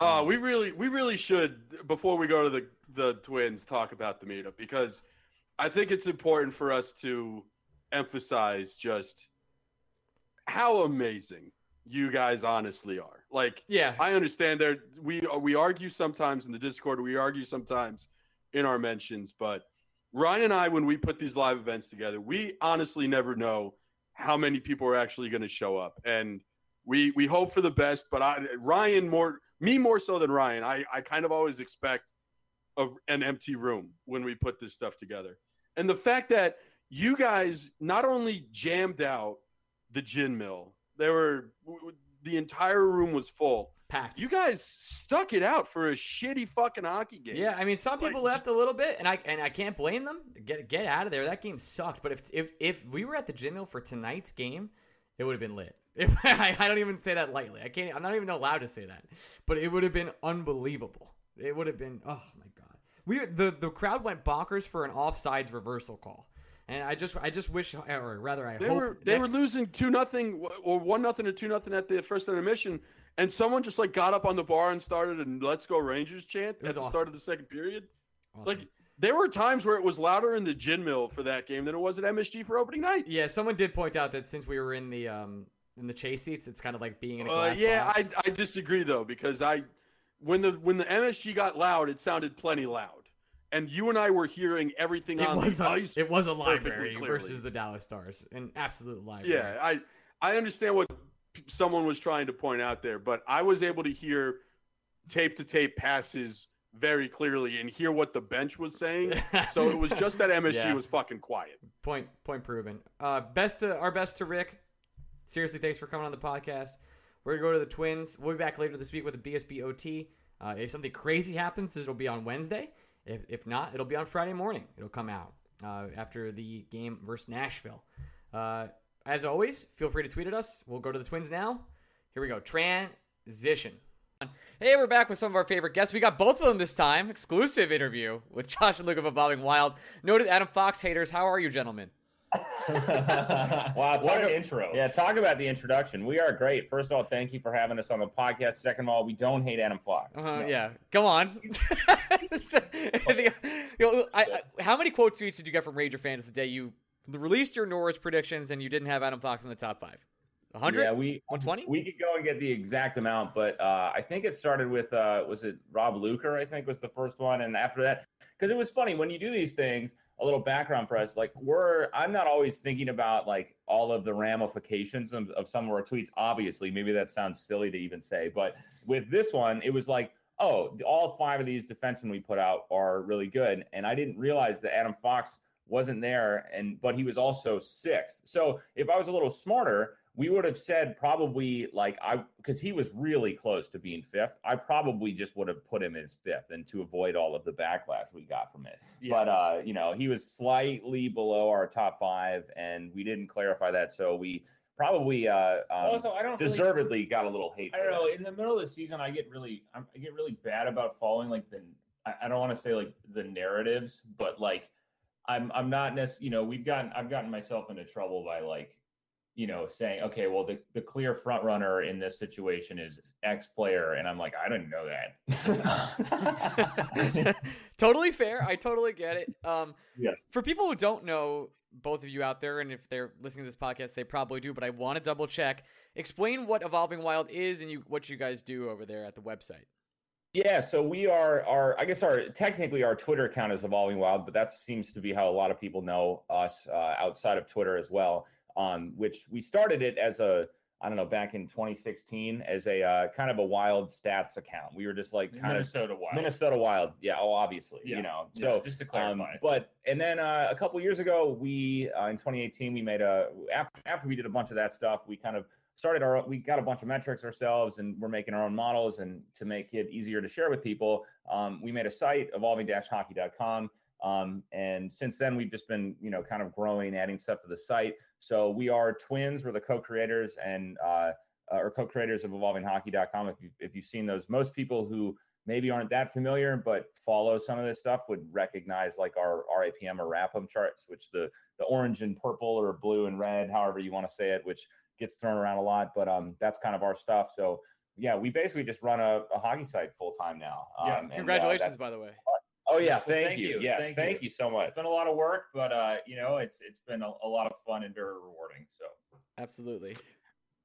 Uh, we really, we really should before we go to the the Twins talk about the meetup because I think it's important for us to emphasize just how amazing you guys honestly are. Like, Yeah, I understand there we we argue sometimes in the Discord, we argue sometimes in our mentions, but Ryan and I, when we put these live events together, we honestly never know how many people are actually going to show up, and we we hope for the best. But I, Ryan more me more so than Ryan, I I kind of always expect a, an empty room when we put this stuff together, and the fact that you guys not only jammed out the gin mill, there were the entire room was full. Packed. You guys stuck it out for a shitty fucking hockey game. Yeah, I mean, some Like, people left a little bit, and I and I can't blame them. Get get out of there. That game sucked. But if if if we were at the gym for tonight's game, it would have been lit. If, I, I don't even say that lightly. I can't. I'm not even allowed to say that. But it would have been unbelievable. It would have been. Oh my god. We the the crowd went bonkers for an offsides reversal call, and I just I just wish, or rather, I They hope were they that- were losing two nothing or one nothing or two nothing at the first intermission, and someone just like got up on the bar and started a "Let's go Rangers" chant at the awesome. start of the second period. Awesome. Like there were times where it was louder in the gin mill for that game than it was at MSG for opening night. Yeah, someone did point out that since we were in the um in the chase seats, it's kind of like being in a Uh, glass yeah, I, box. I disagree though because I when the when the MSG got loud, it sounded plenty loud, and you and I were hearing everything it on was the a, ice. it was a library versus the Dallas Stars, an absolute library. Yeah, I I understand what someone was trying to point out there, but I was able to hear tape to tape passes very clearly and hear what the bench was saying. So it was just that MSG Yeah. was fucking quiet. point point proven. Uh, best to our best to Rick. Seriously, thanks for coming on the podcast. We're gonna go to the Twins. We'll be back later this week with a BSB OT. Uh, if something crazy happens, it'll be on Wednesday. If if not, it'll be on Friday morning. It'll come out uh, after the game versus Nashville. Uh, as always, feel free to tweet at us. We'll go to the Twins now. Here we go. Transition. Hey, we're back with some of our favorite guests. We got both of them this time. Exclusive interview with Josh and Luke of Evolving Wild. Noted Adam Fox haters. How are you, gentlemen? wow, what talk an ab- intro. Yeah, talk about the introduction. We are great. First of all, thank you for having us on the podcast. Second of all, we don't hate Adam Fox. Uh, No. Yeah, go on. You know, I, I- how many quote tweets did you get from Ranger fans the day you released your Norris predictions and you didn't have Adam Fox in the top five? Hundred? Yeah, we 120? We could go and get the exact amount, but uh, I think it started with uh, was it Rob Luker? I think was the first one, and after that, because it was funny when you do these things. A little background for us, like we're I'm not always thinking about like all of the ramifications of, of some of our tweets. Obviously, maybe that sounds silly to even say, but with this one, it was like, oh, all five of these defensemen we put out are really good, and I didn't realize that Adam Fox wasn't there, and but he was also sixth. So if I was a little smarter, we would have said probably like I because he was really close to being fifth. I probably just would have put him as fifth, and to avoid all of the backlash we got from it. Yeah. But uh, you know, he was slightly below our top five, and we didn't clarify that, so we probably uh, um, also, I don't really- deservedly got a little hate. I don't know. that. In the middle of the season, I get really, I'm, I get really bad about following like the. I, I don't want to say like the narratives, but like, I'm, I'm not necessarily. You know, we've gotten, I've gotten myself into trouble by like, you know, saying, okay, well, the the clear front runner in this situation is X player, and I'm like, I didn't know that. totally fair. I totally get it. Um, Yeah. For people who don't know, both of you out there, and if they're listening to this podcast, they probably do. But I want to double check. Explain what Evolving Wild is and you what you guys do over there at the website. Yeah, so we are our I guess our technically our Twitter account is Evolving Wild, but that seems to be how a lot of people know us uh, outside of Twitter as well. Um, which we started it as a I don't know back in 2016 as a uh, kind of a wild stats account. We were just like kind of Minnesota Wild. of Minnesota Wild, yeah. Oh, obviously, Yeah, you know. yeah, So just to um, clarify. but and then uh, a couple years ago, we uh, in 2018 we made a after after we did a bunch of that stuff, we kind of started our we got a bunch of metrics ourselves, and we're making our own models, and to make it easier to share with people, um, we made a site evolving-hockey.com. Um, and since then, we've just been, you know, kind of growing, adding stuff to the site. So we are twins. We're the co-creators and uh, uh, or co-creators of evolvinghockey.com. If you if you've seen those, most people who maybe aren't that familiar but follow some of this stuff would recognize like our RAPM or RAPM charts, which the the orange and purple or blue and red, however you want to say it, which gets thrown around a lot. But um, that's kind of our stuff. So yeah, we basically just run a, a hockey site full time now. Yeah, Um, and, uh, Congratulations, by the way. oh yeah, Well, thank, thank you. you, Yes, thank thank, you. you so much. It's been a lot of work, but uh, you know, it's it's been a, a lot of fun and very rewarding. So Absolutely.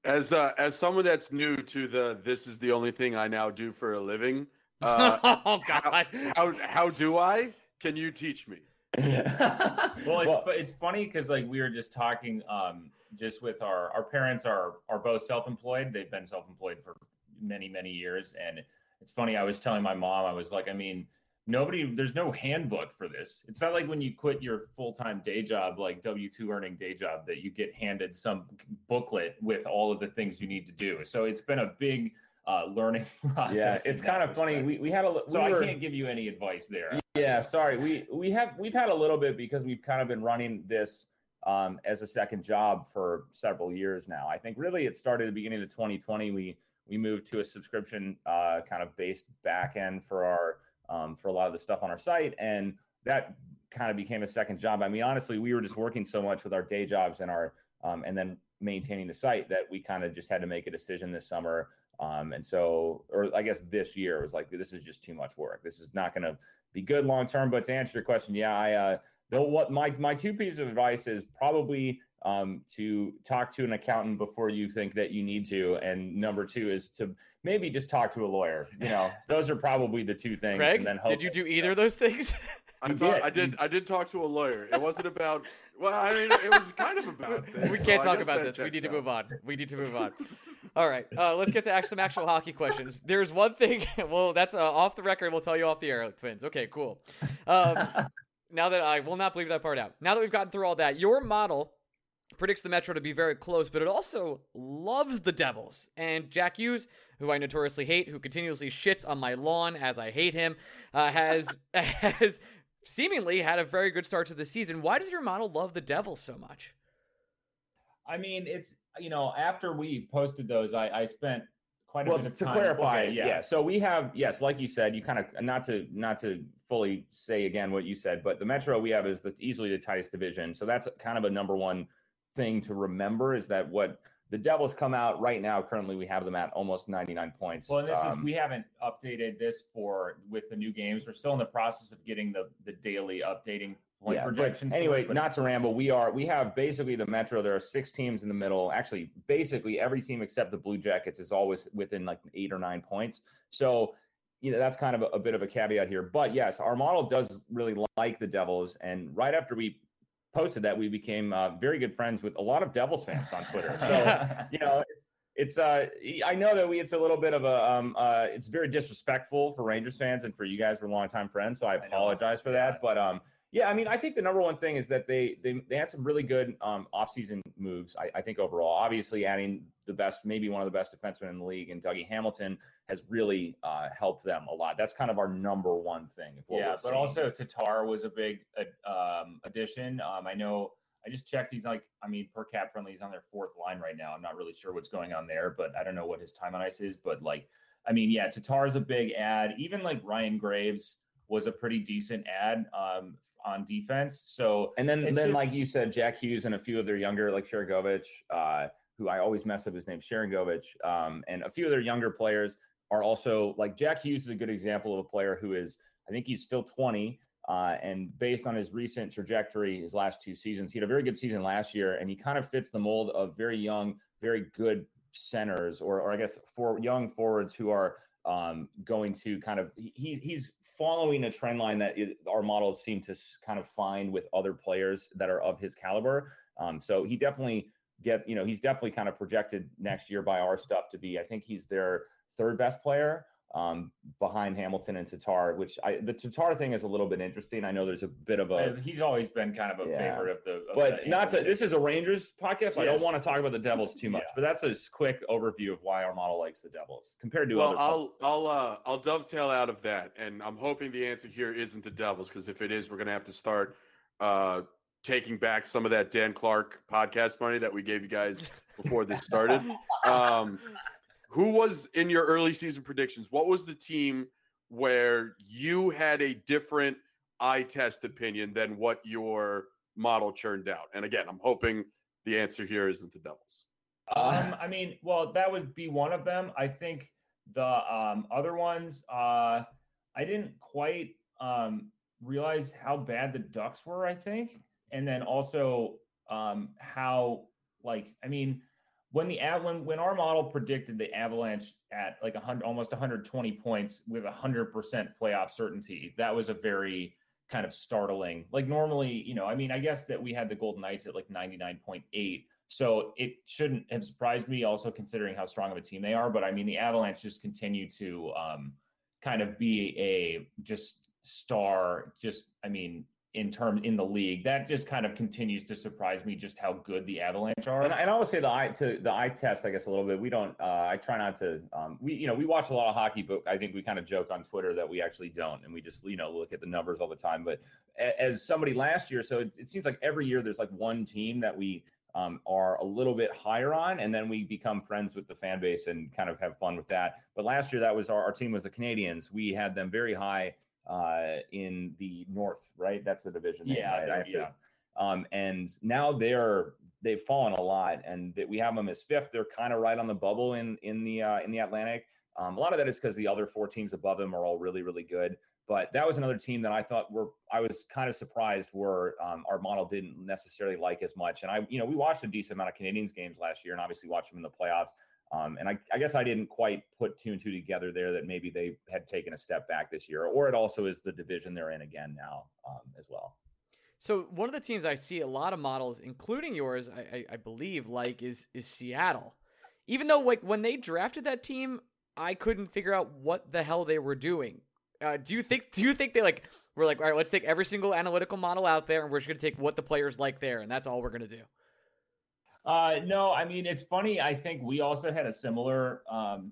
As uh, as someone that's new to the this is the only thing I now do for a living. Uh, oh God. how how do I? Can you teach me? well, it's fu- it's funny because like we were just talking, um, just with our our parents are are both self employed. They've been self employed for many many years, and it's funny. I was telling my mom, I was like, I mean, nobody, there's no handbook for this. It's not like when you quit your full time day job, like W two earning day job, that you get handed some booklet with all of the things you need to do. So it's been a big uh, learning process. yeah, it's kind of funny. We, we had a li- so were- I can't give you any advice there. Yeah, sorry. We we have we've had a little bit because we've kind of been running this um, as a second job for several years now. I think really it started at the beginning of 2020. We we moved to a subscription uh, kind of based back end for our um, for a lot of the stuff on our site, and that kind of became a second job. I mean, honestly, we were just working so much with our day jobs and our um, and then maintaining the site that we kind of just had to make a decision this summer. Um, and so, or I guess this year was like, this is just too much work. This is not going to be good long term. But to answer your question, yeah, I uh, though what my my two pieces of advice is probably um, to talk to an accountant before you think that you need to, and number two is to maybe just talk to a lawyer. You know, those are probably the two things. Greg, and then hope did you that- do either of those things? I, You thought, did. I did. I did talk to a lawyer. It wasn't about. Well, I mean, it was kind of about this. we can't I talk about this. We checks need to move on. We need to move on. All right, uh, let's get to act- some actual hockey questions. There's one thing. Well, that's uh, off the record. We'll tell you off the air, twins. Okay, cool. Um, now that I will not believe that part out. Now that we've gotten through all that, your model predicts the Metro to be very close, but it also loves the Devils. And Jack Hughes, who I notoriously hate, who continuously shits on my lawn as I hate him, uh, has has seemingly had a very good start to the season. Why does your model love the Devils so much? I mean, it's you know, after we posted those, I, I spent quite a well, bit of to time. clarify, okay, yeah. yeah. So we have yes, like you said, you kind of not to not to fully say again what you said, but the Metro we have is the easily the tightest division. So that's kind of a number one thing to remember is that what the Devils come out right now. Currently, we have them at almost 99 points. Well, and this um, is we haven't updated this for with the new games. We're still in the process of getting the the daily updating point yeah, projections. Anyway, not to ramble, we are we have basically the Metro. There are six teams in the middle. Actually, basically every team except the Blue Jackets is always within like eight or nine points. So you know that's kind of a, a, bit of a caveat here but yes our model does really like the devils and right after we posted that, we became uh, very good friends with a lot of Devils fans on Twitter. So you know, it's it's uh I know that we it's a little bit of a um uh it's very disrespectful for Rangers fans and for you guys were longtime friends, so I apologize I for that. But um yeah, I mean, I think the number one thing is that they they, they had some really good um, offseason moves. I, I think overall, obviously, adding the best, maybe one of the best defensemen in the league, and Dougie Hamilton has really uh, helped them a lot. That's kind of our number one thing. Yeah, but seeing. also Tatar was a big um, addition. Um, I know. I just checked. He's like, I mean, per CapFriendly, he's on their fourth line right now. I'm not really sure what's going on there, but I don't know what his time on ice is. But like, I mean, yeah, Tatar is a big ad. Even like Ryan Graves was a pretty decent ad um, on defense. So and then then just, like you said, Jack Hughes and a few of their younger like Sharangovich, uh, who I always mess up his name, Sharangovich, um, and a few of their younger players are also like Jack Hughes is a good example of a player who is I think he's still 20. Uh, and based on his recent trajectory, his last two seasons, he had a very good season last year, and he kind of fits the mold of very young, very good centers, or, or I guess for young forwards who are um, going to kind of he, he's following a trend line that is, our models seem to kind of find with other players that are of his caliber. Um, so he definitely get, you know, he's definitely kind of projected next year by our stuff to be, I think he's their third best player um, behind Hamilton and Tatar, which I the Tatar thing is a little bit interesting. I know there's a bit of a he's always been kind of a yeah. favorite of the, of but not to. This is a Rangers podcast, so yes. I don't want to talk about the Devils too much. Yeah. But that's a quick overview of why our model likes the Devils compared to. Well, I'll I'll uh, I'll dovetail out of that, and I'm hoping the answer here isn't the Devils because if it is, we're gonna have to start uh, taking back some of that Dan Clark podcast money that we gave you guys before this started. um, who was in your early season predictions? What was the team where you had a different eye test opinion than what your model churned out? And again, I'm hoping the answer here isn't the Devils. Um, I mean, well, that would be one of them. I think the um, other ones, uh, I didn't quite um, realize how bad the Ducks were. I think, and then also um, how, like, I mean, when the when when our model predicted the Avalanche at like a hundred almost 120 points with hundred percent playoff certainty, that was a very kind of startling. Like normally, you know, I mean, I guess that we had the Golden Knights at like 99.8. So it shouldn't have surprised me also considering how strong of a team they are. But I mean, the Avalanche just continue to um, kind of be a just star, just, I mean, in term in the league. That just kind of continues to surprise me just how good the Avalanche are. And, and I would say the eye to the eye test, I guess a little bit. We don't. Uh, I try not to. Um, we you know we watch a lot of hockey, but I think we kind of joke on Twitter that we actually don't, and we just you know look at the numbers all the time. But as somebody last year, so it, it seems like every year there's like one team that we. Um, are a little bit higher on, and then we become friends with the fan base and kind of have fun with that. But last year, that was our, our team was the Canadiens. We had them very high uh, in the North, right? That's the division. Yeah, right? yeah. Um, and now they're they've fallen a lot, and that we have them as fifth. They're kind of right on the bubble in in the uh, in the Atlantic. Um, a lot of that is because the other four teams above them are all really really good. But that was another team that I thought were I was kind of surprised were um, our model didn't necessarily like as much. And I you know we watched a decent amount of Canadiens games last year, and obviously watched them in the playoffs. Um, and I, I, guess I didn't quite put two and two together there that maybe they had taken a step back this year, or it also is the division they're in again now um, as well. So one of the teams I see a lot of models, including yours, I, I, I believe, like is is Seattle. Even though like when they drafted that team, I couldn't figure out what the hell they were doing. Uh, do you think? Do you think they like were like, all right, let's take every single analytical model out there, and we're just gonna take what the players like there, and that's all we're gonna do. Uh, no, I mean it's funny. I think we also had a similar um,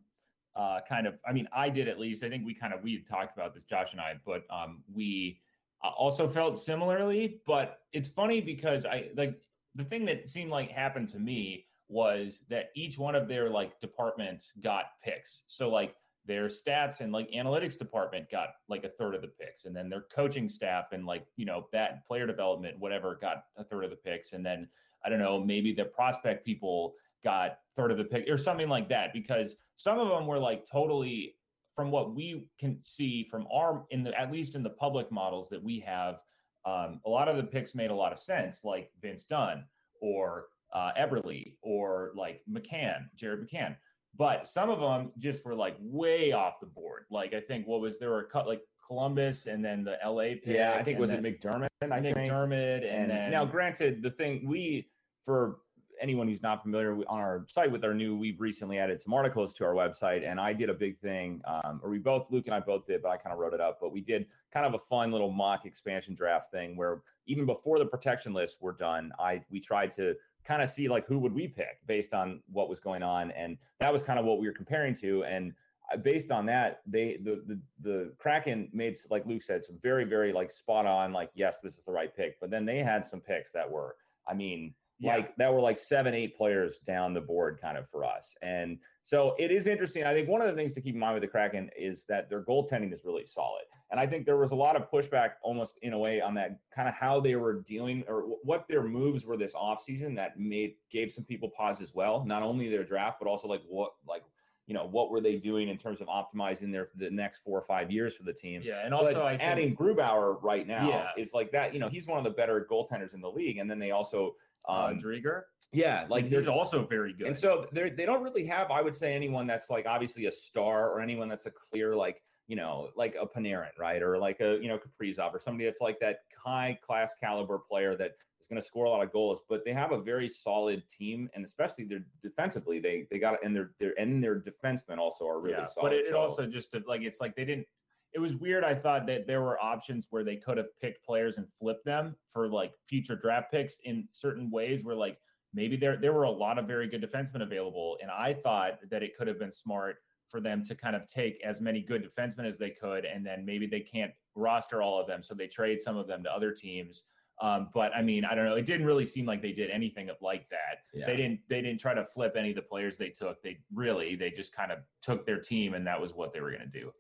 uh, kind of. I mean, I did at least. I think we kind of we talked about this, Josh and I, but um, we uh, also felt similarly. But it's funny because I like the thing that seemed like happened to me was that each one of their like departments got picks. So like their stats and like analytics department got like a third of the picks and then their coaching staff and like you know that player development whatever got a third of the picks and then i don't know maybe the prospect people got third of the pick or something like that because some of them were like totally from what we can see from our in the at least in the public models that we have um, a lot of the picks made a lot of sense like vince dunn or uh, eberle or like mccann jared mccann but some of them just were like way off the board. Like I think what was there were a cut like Columbus and then the LA pick. Yeah, I think was it MacDermid. I MacDermid think. and, and then now granted the thing we for anyone who's not familiar on our site with our new we've recently added some articles to our website and i did a big thing um, or we both luke and i both did but i kind of wrote it up but we did kind of a fun little mock expansion draft thing where even before the protection lists were done i we tried to kind of see like who would we pick based on what was going on and that was kind of what we were comparing to and Uh, based on that they the the, the kraken made like luke said some very very like spot on like yes this is the right pick but then they had some picks that were i mean yeah. like that were like seven eight players down the board kind of for us and so it is interesting i think one of the things to keep in mind with the kraken is that their goaltending is really solid and I think there was a lot of pushback almost in a way on that kind of how they were dealing or what their moves were this offseason that made gave some people pause as well. Not only their draft, but also like what like you know what were they doing in terms of optimizing their the next four or five years for the team. Yeah, and also adding Grubauer right now yeah. is like that. You know, he's one of the better goaltenders in the league, and then they also uh, um, uh, Driedger. Yeah, like there's also very good. And so they they don't really have, I would say, anyone that's like obviously a star or anyone that's a clear like you know, like a Panarin, right? Or like a, you know, Kaprizov or somebody that's like that high class caliber player that is going to score a lot of goals, but they have a very solid team. And especially their defensively, they, they got, and their, their, and their defensemen also are really yeah, solid. But it, so. also just like, it's like they didn't, it was weird. I thought that there were options where they could have picked players and flipped them for like future draft picks in certain ways where like maybe there, there were a lot of very good defensemen available. And I thought that it could have been smart for them to kind of take as many good defensemen as they could, and then maybe they can't roster all of them, so they trade some of them to other teams. Um, but I mean, I don't know. It didn't really seem like they did anything like that. Yeah. They didn't. They didn't try to flip any of the players they took. They really, they just kind of took their team, and that was what they were going to do.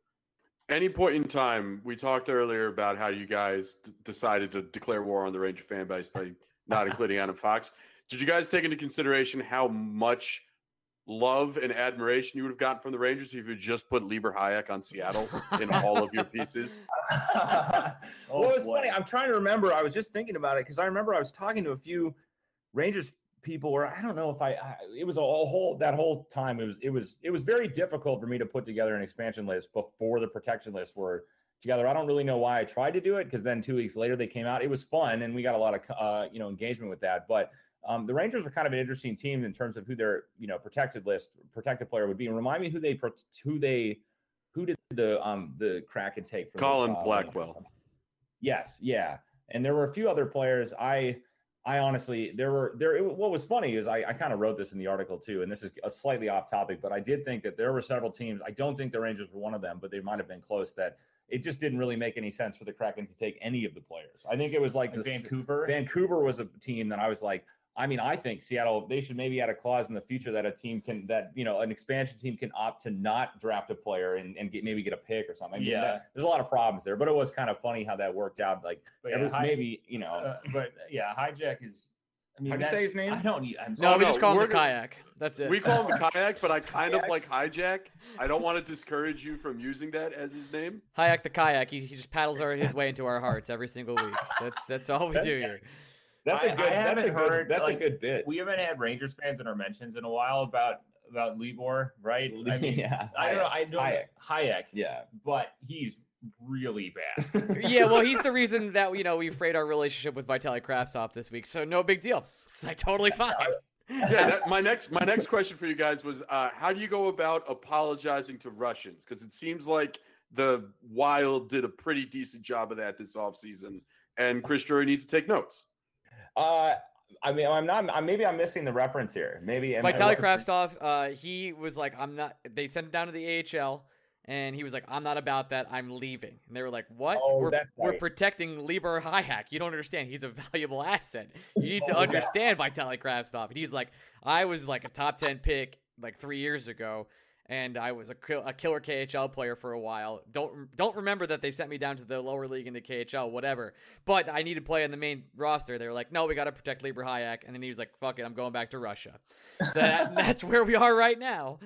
Any point in time, we talked earlier about how you guys d- decided to declare war on the Ranger fan base by not including Adam Fox. Did you guys take into consideration how much love and admiration you would have gotten from the Rangers if you just put Libor Hajek on Seattle in all of your pieces? oh, well, it's boy. funny. I'm trying to remember. I was just thinking about it because I remember I was talking to a few Rangers people where I don't know if I, I, it was a whole that whole time it was it was it was very difficult for me to put together an expansion list before the protection list were together. I don't really know why I tried to do it because then two weeks later they came out. It was fun and we got a lot of uh, you know engagement with that, but um, the Rangers are kind of an interesting team in terms of who their you know protected list protected player would be. And remind me who they who they who did the um the Kraken take for Colin the, uh, Blackwell. Yes, yeah, and there were a few other players. I I honestly there were there. It, what was funny is I, I kind of wrote this in the article too, and this is a slightly off topic, but I did think that there were several teams. I don't think the Rangers were one of them, but they might have been close. That it just didn't really make any sense for the Kraken to take any of the players. I think it was like, like Vancouver. Vancouver was a team that I was like, I mean, I think Seattle they should maybe add a clause in the future that a team can that you know an expansion team can opt to not draft a player and, and get maybe get a pick or something. I mean, yeah, that, there's a lot of problems there, but it was kind of funny how that worked out. Like yeah, every, maybe you know, uh, but yeah, hijack is. I mean, how do you say his name? I don't. I'm no, we just call him the kayak. That's it. We call him the kayak, but I kind of like hijack. I don't want to discourage you from using that as his name. Hayak the kayak. He, he just paddles our, his way into our hearts every single week. That's that's all we do here. That's a good. I that's a heard, good. That's like, a good bit. We haven't had Rangers fans in our mentions in a while about about Libor, right? I mean, yeah. I don't know. I know Hajek. Hajek. Yeah, but he's really bad. yeah, well, he's the reason that you know we frayed our relationship with Vitaly Kravtsov this week. So no big deal. It's like totally fine. yeah, that, my next my next question for you guys was uh, how do you go about apologizing to Russians? Because it seems like the Wild did a pretty decent job of that this offseason, and Chris Drury needs to take notes. Uh, I mean, I'm not. I'm, maybe I'm missing the reference here. Maybe Vitaly Kravtsov. Uh, he was like, I'm not. They sent him down to the AHL, and he was like, "I'm not about that. I'm leaving." And they were like, "What? Oh, we're that's we're protecting Libor Hajek. You don't understand. He's a valuable asset. You need to Oh, yeah. understand Vitaly Kravtsov." And he's like, "I was like a top ten pick like three years ago." And I was a, kill- a killer KHL player for a while. Don't don't remember that they sent me down to the lower league in the KHL, whatever. But I need to play in the main roster. They were like, "No, we got to protect Libor Hajek." And then he was like, "Fuck it, I'm going back to Russia." So that, that's where we are right now.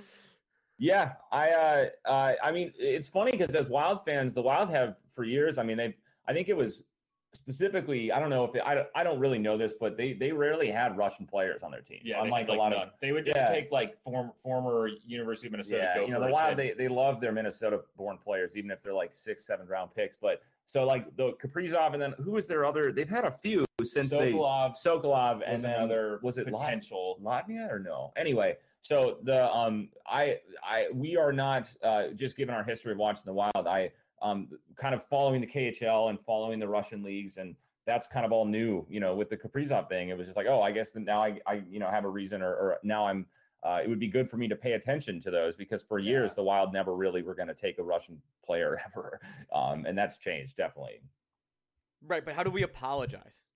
Yeah, I uh, uh I mean it's funny because as Wild fans, the Wild have for years. I mean they've I think it was specifically I don't know if it, I don't- I don't really know this, but they they rarely had Russian players on their team. Yeah, unlike had, a like, lot none. of they would just yeah. take like form, former University of Minnesota. yeah, you know the Wild they they love their Minnesota born players even if they're like six seven round picks. But so like the Kaprizov and then who was their other? They've had a few since Sokolov they Sokolov and then another was it potential. Latnia or no? Anyway, so the um I I we are not uh just given our history of watching the Wild. I um kind of following the KHL and following the Russian leagues and that's kind of all new, you know, with the Kaprizov thing. It was just like, oh, I guess that now I, I you know have a reason or, or now I'm uh, it would be good for me to pay attention to those because for years the Wild never really were going to take a Russian player ever, um, and that's changed definitely. Right, but how do we apologize?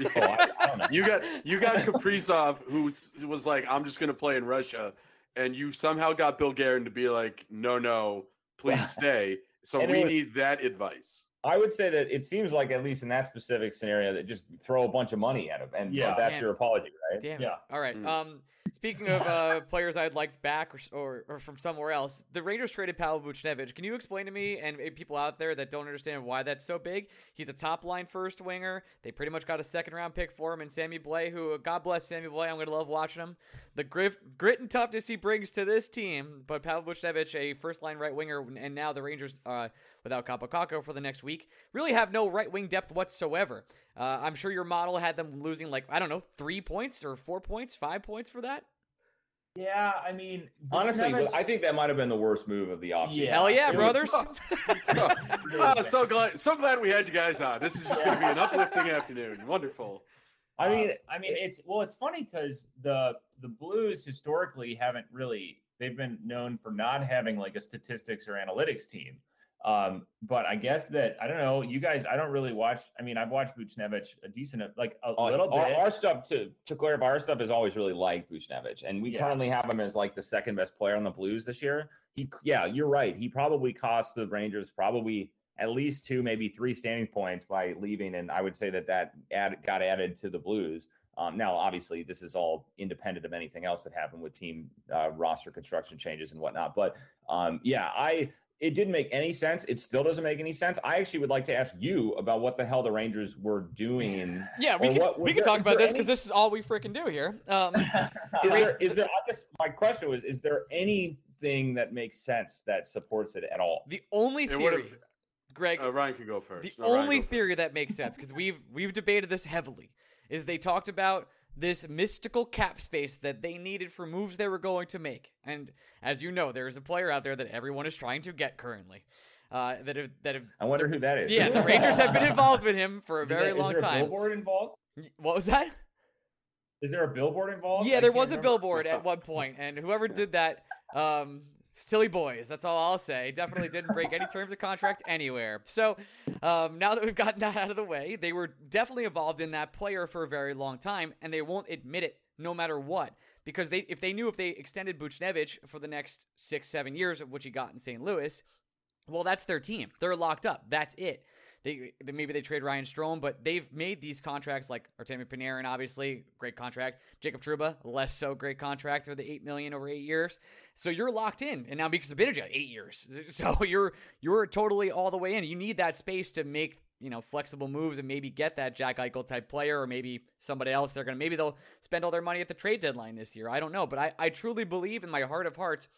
Oh, I, I don't know. You got you got Kaprizov who was like, I'm just gonna play in Russia, and you somehow got Bill Guerin to be like, no, no, please stay. So And we was- need that advice. I would say that it seems like at least in that specific scenario that just throw a bunch of money at him, and Yeah. that's Damn. your apology, right? Damn. Yeah. All right. Mm. Um, speaking of uh, players I'd liked back or, or, or from somewhere else, the Rangers traded Pavel Buchnevich. Can you explain to me and uh, people out there that don't understand why that's so big? He's a top line first winger. They pretty much got a second round pick for him, and Sammy Blais, who God bless Sammy Blais, I'm gonna love watching him. The grit, grit and toughness he brings to this team. But Pavel Buchnevich, a first line right winger, and now the Rangers. Uh, Without Kaapo Kakko for the next week, really have no right wing depth whatsoever. Uh, I'm sure your model had them losing like I don't know three points or four points, five points for that. Yeah, I mean, Honestly, Buchnevich- I think that might have been the worst move of the offseason. Yeah. Hell yeah, It was- brothers! oh, so glad, so glad we had you guys on. This is just going to be an uplifting afternoon. Wonderful. I mean, Uh, I mean, it's well, it's funny because the the Blues historically haven't really they've been known for not having like a statistics or analytics team. Um, but I guess that I don't know. You guys, I don't really watch. I mean, I've watched Buchnevich a decent, like a Uh, little bit. our stuff to to clarify, our stuff is always really liked Buchnevich, and we Yeah. currently have him as like the second best player on the Blues this year. He, yeah, you're right. He probably cost the Rangers probably at least two, maybe three standing points by leaving, and I would say that that add, got added to the Blues. Um, now, obviously, this is all independent of anything else that happened with team uh, roster construction changes and whatnot. But um, yeah, I it didn't make any sense. It still doesn't make any sense. I actually would like to ask you about what the hell the Rangers were doing. yeah, we Or can what- we can there- talk about this because any- this is all we freaking do here. Um, is there, is there I guess my question was is there anything that makes sense that supports it at all the only theory, Greg, Uh, Ryan can go first. The No, only go first. theory that makes sense because we've we've debated this heavily is they talked about this mystical cap space that they needed for moves they were going to make, and as you know, there is a player out there that everyone is trying to get currently. Uh, that have that have i wonder who that is yeah, the Rangers have been involved with him for a Is very there- is long there a time. billboard involved? What was that? Is there a billboard involved? Yeah, I there can't was a billboard at one point, and whoever did that, um, silly boys. That's all I'll say. Definitely didn't break any terms of contract anywhere. So um, now that we've gotten that out of the way, they were definitely involved in that player for a very long time, and they won't admit it no matter what. Because they, if they knew if they extended Buchnevich for the next six, seven years of which he got in St. Louis, well, that's their team. They're locked up. That's it. They, they maybe they trade Ryan Strome, but they've made these contracts like Artemi Panarin, obviously great contract. Jacob Trouba, less so great contract for the eight million over eight years. So you're locked in, and now Mika Zibanejad, eight years. So you're you're totally all the way in. You need that space to make you know flexible moves and maybe get that Jack Eichel type player, or maybe somebody else. They're gonna maybe they'll spend all their money at the trade deadline this year. I don't know, but I I truly believe in my heart of hearts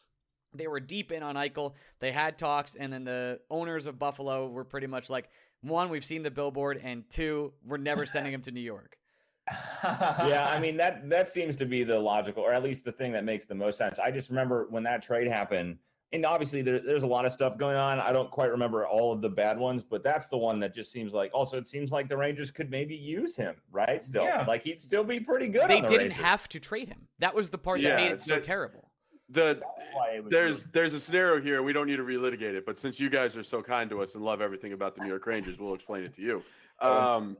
they were deep in on Eichel. They had talks, and then the owners of Buffalo were pretty much like, one, we've seen the billboard, and two, we're never sending him to New York. yeah i mean that that seems to be the logical or at least the thing that makes the most sense i just remember when that trade happened and obviously there, there's a lot of stuff going on i don't quite remember all of the bad ones but that's the one that just seems like also it seems like the rangers could maybe use him right still Yeah. like he'd still be pretty good they on the didn't Rangers. have to trade him. That was the part that Yeah, made it so that- terrible. The there's there's a scenario here. We don't need to relitigate it, but since you guys are so kind to us and love everything about the New York Rangers, we'll explain it to you. Um,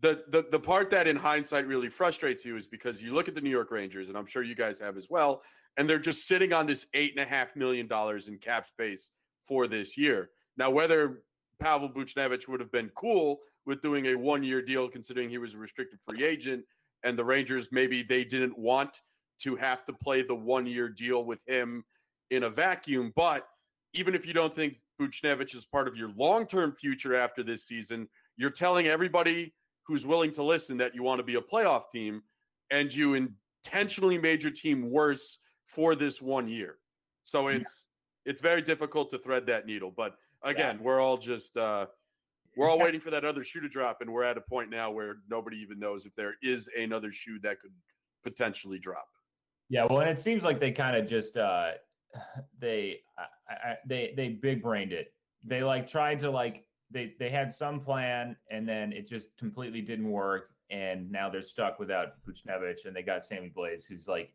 the, the the part that in hindsight really frustrates you is because you look at the New York Rangers, and I'm sure you guys have as well, and they're just sitting on this eight and a half million dollars in cap space for this year. Now, whether Pavel Buchnevich would have been cool with doing a one year deal, considering he was a restricted free agent, and the Rangers maybe they didn't want to have to play the one year deal with him in a vacuum. But even if you don't think Buchnevich is part of your long term future after this season, you're telling everybody who's willing to listen that you want to be a playoff team and you intentionally made your team worse for this one year. So it's yeah. it's very difficult to thread that needle. But again, yeah. we're all just uh we're all waiting for that other shoe to drop, and we're at a point now where nobody even knows if there is another shoe that could potentially drop. Yeah, well, and it seems like they kind of just uh they I, I, they they big brained it. They like tried to like they they had some plan and then it just completely didn't work and now they're stuck without Buchnevich and they got Sammy Blais, who's like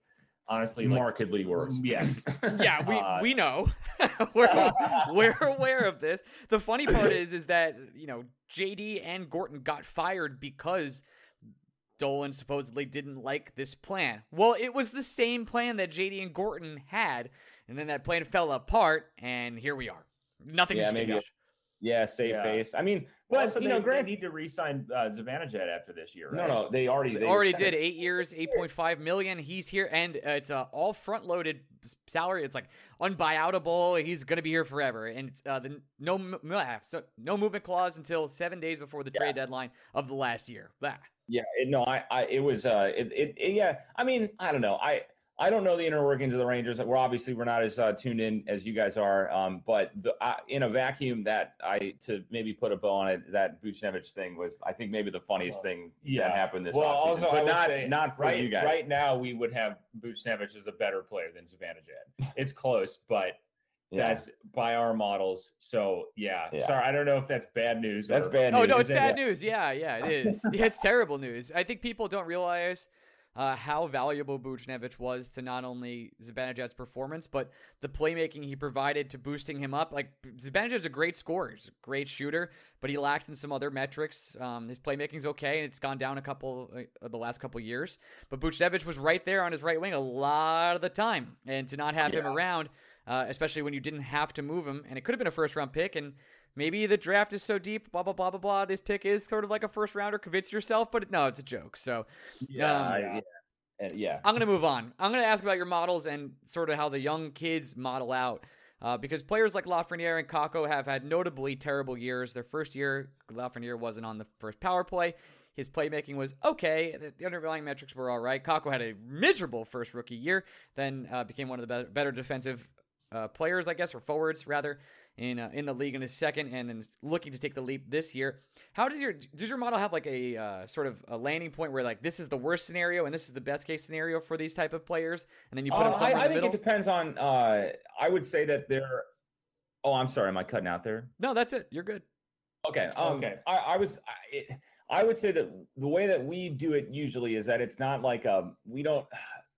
honestly like, markedly worse. Yes. yeah, we uh, we know. we're we're aware of this. The funny part is is that, you know, JD and Gorton got fired because Dolan supposedly didn't like this plan. Well, it was the same plan that JD and Gorton had, and then that plan fell apart, and here we are. Nothing's yeah, changed. Yeah, save yeah. face. I mean, but well, you know, Grant need to re-sign uh, Zibanejad after this year. Right? No, no, they already they, already did eight years, eight point five million. He's here, and uh, it's a all front-loaded salary. It's like unbuyoutable. He's going to be here forever, and uh, the no so no movement clause until seven days before the trade yeah. deadline of the last year. Blah. Yeah, it, no, I, I, it was, uh, it, it, it, yeah. I mean, I don't know. I, I don't know the inner workings of the Rangers. We're obviously we're not as uh, tuned in as you guys are. Um, but the, uh, in a vacuum, that I to maybe put a bow on it, that Buchnevich thing was, I think, maybe the funniest well, thing yeah. that happened this well, offseason. Also, but not say, not for right, you guys. Right now, we would have Buchnevich as a better player than Zibanejad. It's close, but yeah. That's by our models. So yeah. yeah. Sorry, I don't know if that's bad news. That's bad news. Oh no, it's bad news. Yeah, yeah, it is. it's terrible news. I think people don't realize uh, how valuable Buchnevich was to not only Zibanejad's performance, but the playmaking he provided to boosting him up. Like Zibanejad's a great scorer, he's a great shooter, but he lacks in some other metrics. Um, his playmaking's okay, and it's gone down a couple uh, the last couple years. But Buchnevich was right there on his right wing a lot of the time, and to not have yeah. him around, uh, especially when you didn't have to move him, and it could have been a first round pick, and maybe the draft is so deep, blah blah blah blah blah. This pick is sort of like a first rounder. Convince yourself, but no, it's a joke. So yeah, um, yeah. Yeah. I'm gonna move on. I'm gonna ask about your models and sort of how the young kids model out. Uh, because players like Lafreniere and Kakko have had notably terrible years. Their first year, Lafreniere wasn't on the first power play. His playmaking was okay. The underlying metrics were all right. Kakko had a miserable first rookie year, then uh, became one of the better defensive uh, players, I guess, or forwards rather in uh, in the league in his second, and then looking to take the leap this year. How does your does your model have like a uh, sort of a landing point where like this is the worst scenario and this is the best case scenario for these type of players, and then you put them uh, somewhere I, I think middle? it depends on. Uh, I would say that they're. Oh, I'm sorry. Am I cutting out there? No, that's it. You're good. Okay. Um, okay. I, I was. I, it, I would say that the way that we do it usually is that it's not like um we don't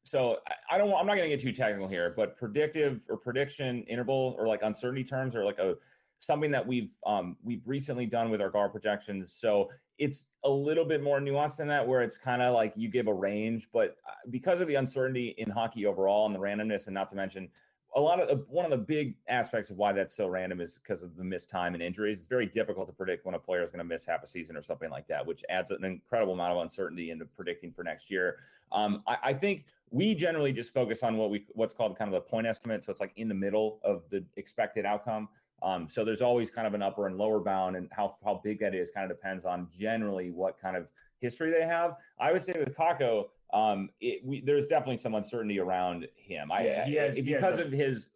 so I don't I'm not going to get too technical here, but predictive or prediction interval or like uncertainty terms are like a something that we've um, we've recently done with our GAR projections. So it's a little bit more nuanced than that, where it's kind of like you give a range, but uh, because of the uncertainty in hockey overall and the randomness, and not to mention a lot of uh, one of the big aspects of why that's so random is because of the missed time and injuries. It's very difficult to predict when a player is going to miss half a season or something like that, which adds an incredible amount of uncertainty into predicting for next year. Um, I, I, think we generally just focus on what we what's called kind of a point estimate, so it's like in the middle of the expected outcome. Um, so there's always kind of an upper and lower bound, and how how big that is kind of depends on generally what kind of history they have. I would say with Kakko, um, it, we, there's definitely some uncertainty around him. I, yeah, he has, because he of his.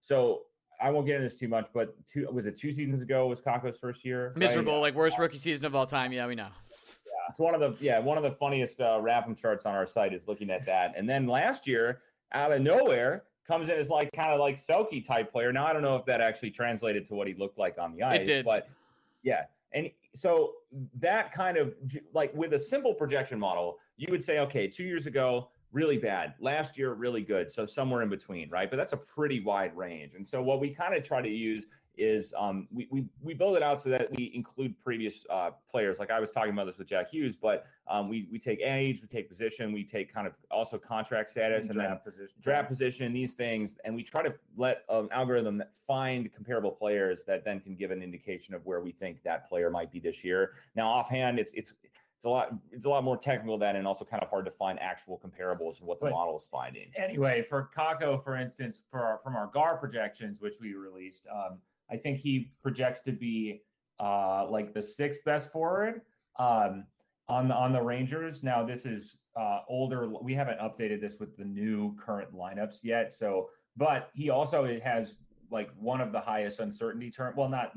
so I won't get into this too much, but two was it two seasons ago was Kakko's first year? Miserable, right? like worst rookie season of all time. Yeah, we know. It's one of the yeah one of the funniest uh, RAPM charts on our site is looking at that. And then last year, out of nowhere, comes in as like kind of like Selke type player. Now I don't know if that actually translated to what he looked like on the ice, it did. but yeah. And so that kind of like with a simple projection model, you would say, okay, two years ago, really bad. Last year, really good. So somewhere in between, right? But that's a pretty wide range. And so what we kind of try to use is um, we, we we build it out so that we include previous uh, players. Like I was talking about this with Jack Hughes, but um, we we take age, we take position, we take kind of also contract status and, draft position. draft position, these things, and we try to let an algorithm find comparable players that then can give an indication of where we think that player might be this year. Now, offhand, it's it's it's a lot it's a lot more technical than and also kind of hard to find actual comparables of what the But- model is finding. Anyway, for Kakko, for instance, for our, from our GAR projections, which we released, um, I think he projects to be uh, like the sixth best forward um, on the on the Rangers. Now, this is uh, older. We haven't updated this with the new current lineups yet. So, but he also has like one of the highest uncertainty term. Well, not,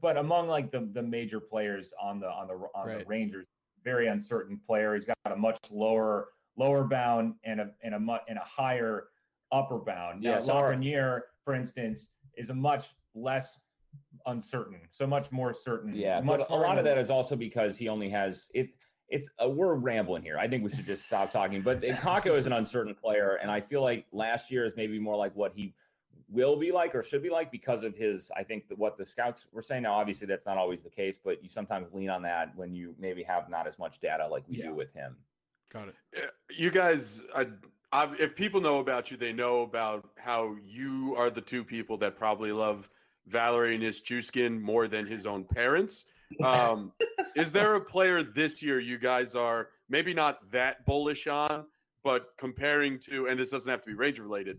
but among like the the major players on the on the on the Rangers, very uncertain player. He's got a much lower lower bound and a and a much and a higher upper bound. Yeah, our- Lafreniere, for instance, is a much less uncertain, so much more certain. Yeah, much but a lot of that is also because he only has it. It's uh, we're rambling here. I think we should just stop talking. But Kakko is an uncertain player, and I feel like last year is maybe more like what he will be like or should be like because of his. I think that what the scouts were saying. Now, obviously, that's not always the case, but you sometimes lean on that when you maybe have not as much data like we Yeah. do with him. Got it. Uh, You guys, I, I, if people know about you, they know about how you are the two people that probably love Valeri Nichushkin more than his own parents. Um, is there a player this year you guys are maybe not that bullish on, but comparing to, and this doesn't have to be Ranger related,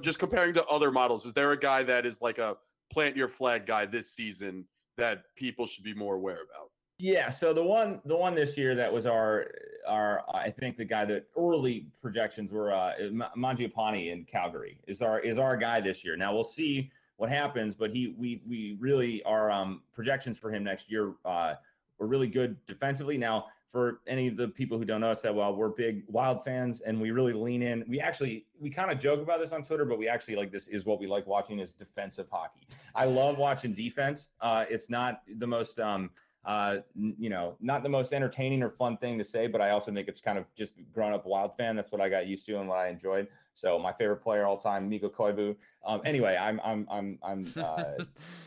just comparing to other models, is there a guy that is like a plant your flag guy this season that people should be more aware about? Yeah, so the one the one this year that was our our I think the guy that early projections were uh Ma- Mangiapane in Calgary is our is our guy this year. Now we'll see what happens, but he we we really our um projections for him next year uh were really good defensively. Now for any of the people who don't know us that well, we're big Wild fans and we really lean in. We actually we kind of joke about this on Twitter, but we actually like this is what we like watching is defensive hockey. I love watching defense. Uh it's not the most um uh, you know, not the most entertaining or fun thing to say, but I also think it's kind of just grown up Wild fan. That's what I got used to and what I enjoyed. So my favorite player all time, Mikko Koivu. Um, anyway, I'm I'm I'm I'm uh,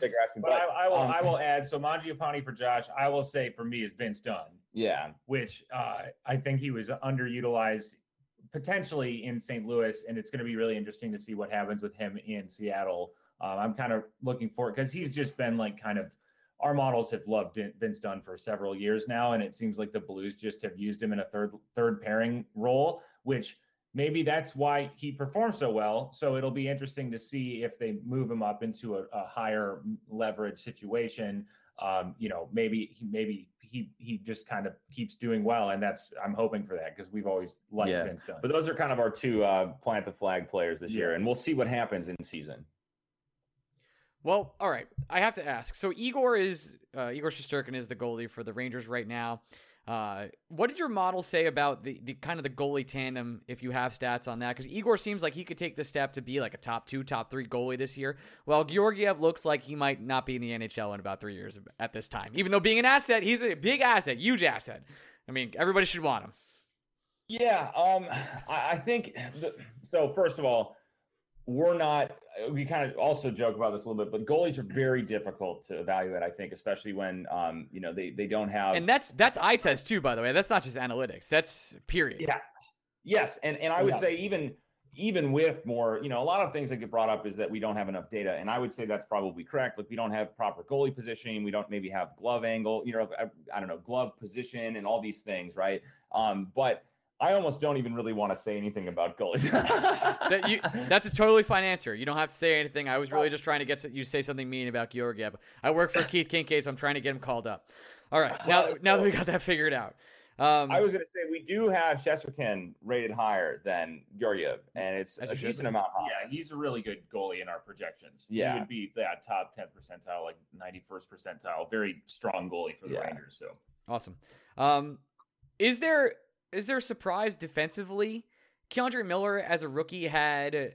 digressing, But I, I will um, I will add so Mangiapane for Josh. I will say for me is Vince Dunn, yeah, which uh, I think he was underutilized potentially in St. Louis, and it's going to be really interesting to see what happens with him in Seattle. Um, I'm kind of looking forward because he's just been like kind of our models have loved Vince Dunn for several years now, and it seems like the Blues just have used him in a third third pairing role, which maybe that's why he performs so well. So it'll be interesting to see if they move him up into a, a higher leverage situation. Um, you know, maybe he maybe he he just kind of keeps doing well, and that's I'm hoping for that because we've always liked Yeah. Vince Dunn. but those are kind of our two uh, plant the flag players this year, and we'll see what happens in season. Well, all right. I have to ask. So Igor is uh, Igor Shesterkin is the goalie for the Rangers right now. Uh, what did your model say about the, the kind of the goalie tandem if you have stats on that? Because Igor seems like he could take the step to be like a top two, top three goalie this year, while Georgiev looks like he might not be in the NHL in about three years at this time. Even though being an asset, he's a big asset, huge asset. I mean, everybody should want him. Yeah, um, I, I think the, so. First of all, we're not. We kind of also joke about this a little bit, but goalies are very difficult to evaluate. I think, especially when um, you know they they don't have. And that's that's eye test too, by the way. That's not just analytics. That's period. yeah, yes, and and I would Yeah. say even even with more, you know, a lot of things that get brought up is that we don't have enough data, and I would say that's probably correct. Like we don't have proper goalie positioning, we don't maybe have glove angle, you know, I, I don't know, glove position, and all these things, right? Um, but I almost don't even really want to say anything about goalies. that you, that's a totally fine answer. You don't have to say anything. I was really just trying to get you to say something mean about Georgiev. I work for Keith Kinkaid, so I'm trying to get him called up. All right, now now that we got that figured out, um, I was going to say we do have Shesterkin rated higher than Georgiev, and it's a decent be. amount higher. yeah, he's a really good goalie in our projections. Yeah. he would be that top ten percentile, like ninety first percentile. Very strong goalie for the Yeah. Rangers. So awesome. Um, is there is there a surprise defensively? K'Andre Miller as a rookie had uh,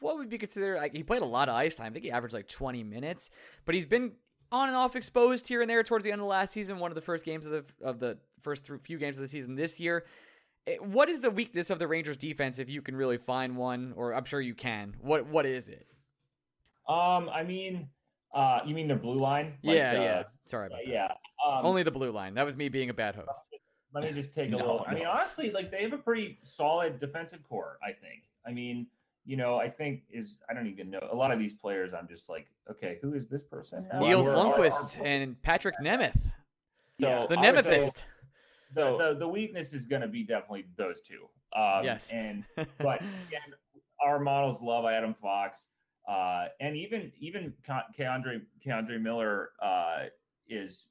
what would be considered like he played a lot of ice time. I think he averaged like 20 minutes, but he's been on and off exposed here and there towards the end of the last season. One of the first games of the of the first few games of the season this year. eh, what is the weakness of the Rangers defense if you can really find one, or I'm sure you can. What what is it? Um, I mean, uh, you mean the blue line? Like yeah, yeah. Sorry about that. Yeah. Um, Only the blue line. That was me being a bad host. Let me just take a no, little. No. I mean, honestly, like they have a pretty solid defensive core. I think. I mean, you know, I think is I don't even know a lot of these players. I'm just like, okay, who is this person? Nils Lundkvist and Patrick Nemeth. So the Nemethist. So the, the weakness is going to be definitely those two. Um, yes. And but again, our models love Adam Fox, uh, and even even K'Andre K'Andre Miller uh, is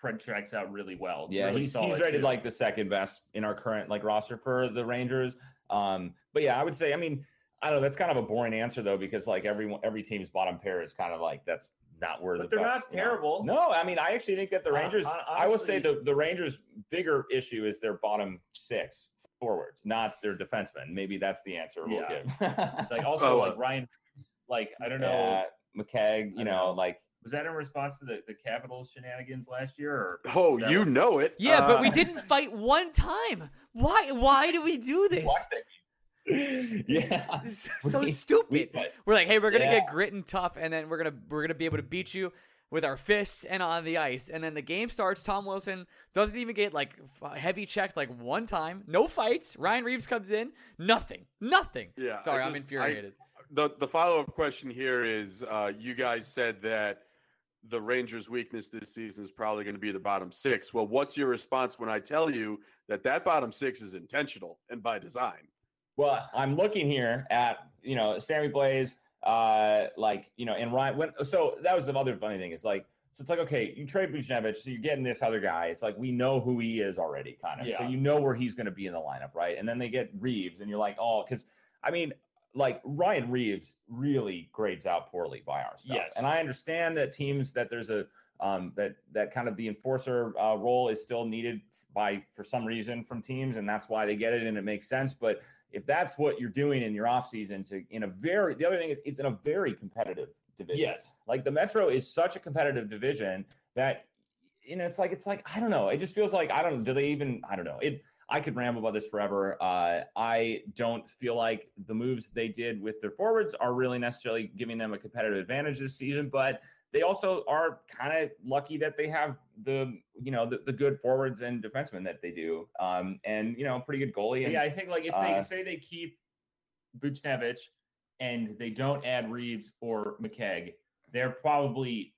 tracks out really well. Yeah, really he's, he's rated too. like the second best in our current like roster for the Rangers. Um, but yeah, I would say, I mean, I don't know. That's kind of a boring answer though, because like every every team's bottom pair is kind of like that's not where but the they're best, not terrible. Know. No, I mean I actually think that the Rangers. Uh, honestly, I will say the the Rangers' bigger issue is their bottom six forwards, not their defensemen. Maybe that's the answer we'll yeah. give. it's like also oh, like Ryan, like I don't know, uh, McKegg. You know, know, like was that in response to the, the Capitals shenanigans last year? Or oh, you what? know it. Yeah, uh, but we didn't fight one time. Why? Why do we do this? yeah, so we, stupid. We, we're like, hey, we're gonna yeah. get grit and tough, and then we're gonna we're gonna be able to beat you with our fists and on the ice. And then the game starts. Tom Wilson doesn't even get like heavy checked like one time. No fights. Ryan Reaves comes in. Nothing. Nothing. Yeah. Sorry, just, I'm infuriated. I, the the follow up question here is: uh, you guys said that the Rangers' weakness this season is probably going to be the bottom six. Well, what's your response when I tell you that that bottom six is intentional and by design? Well, I'm looking here at you know Sammy Blais, uh, like you know, and Ryan. When, so that was the other funny thing is like, so it's like okay, you trade Buchnevich, so you're getting this other guy. It's like we know who he is already, kind of. Yeah. So you know where he's going to be in the lineup, right? And then they get Reaves, and you're like, oh, because I mean, like Ryan Reaves really grades out poorly by our stuff. Yes. And I understand that teams that there's a um, that that kind of the enforcer uh, role is still needed by for some reason from teams, and that's why they get it, and it makes sense. But if that's what you're doing in your offseason to in a very the other thing is it's in a very competitive division. Yes. Like the Metro is such a competitive division that you know it's like it's like I don't know. It just feels like I don't do they even I don't know. It I could ramble about this forever. Uh, I don't feel like the moves they did with their forwards are really necessarily giving them a competitive advantage this season, but they also are kind of lucky that they have the you know the, the good forwards and defensemen that they do, um, and you know pretty good goalie. And, yeah, I think like if they uh, say they keep Buchnevich and they don't add Reaves or McKegg, they're probably.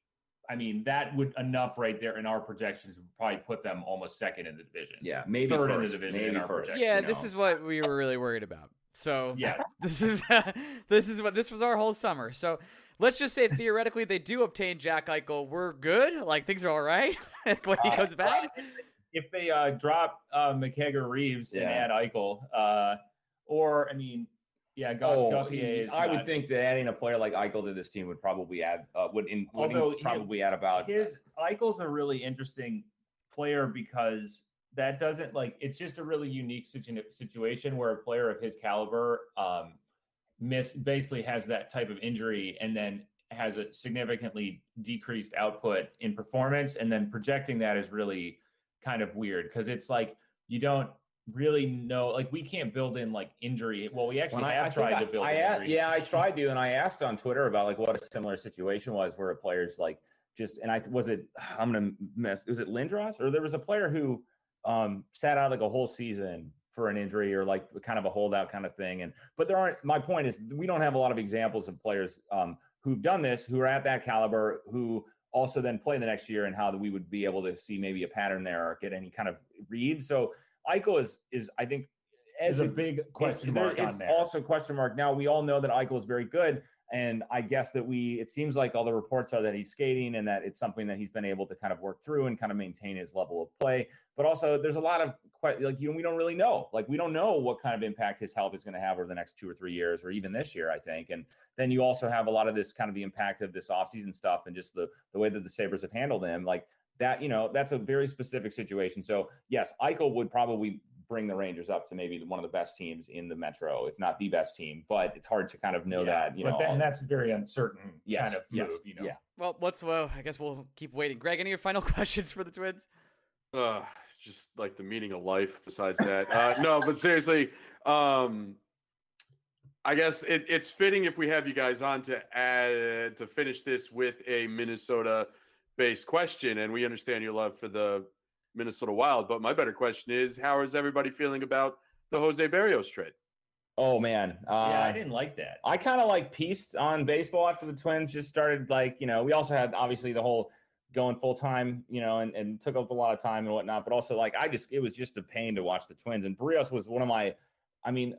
I mean, that would enough right there in our projections would probably put them almost second in the division. Yeah, maybe third first, in the division maybe in our first. Yeah, you know? this is what we were really worried about. So yeah, this is this is what this was our whole summer. So let's just say theoretically they do obtain Jack Eichel, we're good. Like things are all right when he uh, comes back. If they uh, drop uh, McKegger Reaves yeah. and add Eichel, uh, or I mean, yeah, Gauthier oh, I not, would think that adding a player like Eichel to this team would probably add uh, would, in, would although probably add about his Eichel's a really interesting player because that doesn't like it's just a really unique situation where a player of his caliber um, miss basically has that type of injury and then has a significantly decreased output in performance and then projecting that is really kind of weird because it's like you don't really know like we can't build in like injury well we actually have I, tried I to build I, I yeah i tried to and i asked on twitter about like what a similar situation was where a player's like just and i was it i'm gonna mess was it lindros or there was a player who um sat out like a whole season for an injury or like kind of a holdout kind of thing. And but there aren't. My point is we don't have a lot of examples of players um, who've done this, who are at that caliber, who also then play the next year, and how we would be able to see maybe a pattern there or get any kind of read. So Eichel is is I think as a big question mark it's, on there. Also question mark. Now we all know that Eichel is very good. And I guess that we, it seems like all the reports are that he's skating and that it's something that he's been able to kind of work through and kind of maintain his level of play. But also, there's a lot of quite like, you know, we don't really know. Like, we don't know what kind of impact his health is going to have over the next two or three years or even this year, I think. And then you also have a lot of this kind of the impact of this offseason stuff and just the, the way that the Sabres have handled him. Like, that, you know, that's a very specific situation. So, yes, Eichel would probably bring the Rangers up to maybe one of the best teams in the Metro, if not the best team. But it's hard to kind of know yeah, that. You know, then, that's very uncertain yes, kind of yes, move. You know. Yeah. Well, let's. Well, I guess we'll keep waiting. Greg, any final questions for the Twins? Uh, just like the meaning of life. Besides that, uh, no, but seriously, um, I guess it, it's fitting if we have you guys on to add to finish this with a Minnesota-based question, and we understand your love for the Minnesota Wild. But my better question is, how is everybody feeling about the Jose Berrios trade? Oh man, uh, yeah, I didn't like that. I kind of like pieced on baseball after the Twins just started. Like you know, we also had obviously the whole going full time, you know, and, and took up a lot of time and whatnot. But also, like, I just it was just a pain to watch the Twins. And Barrios was one of my, I mean,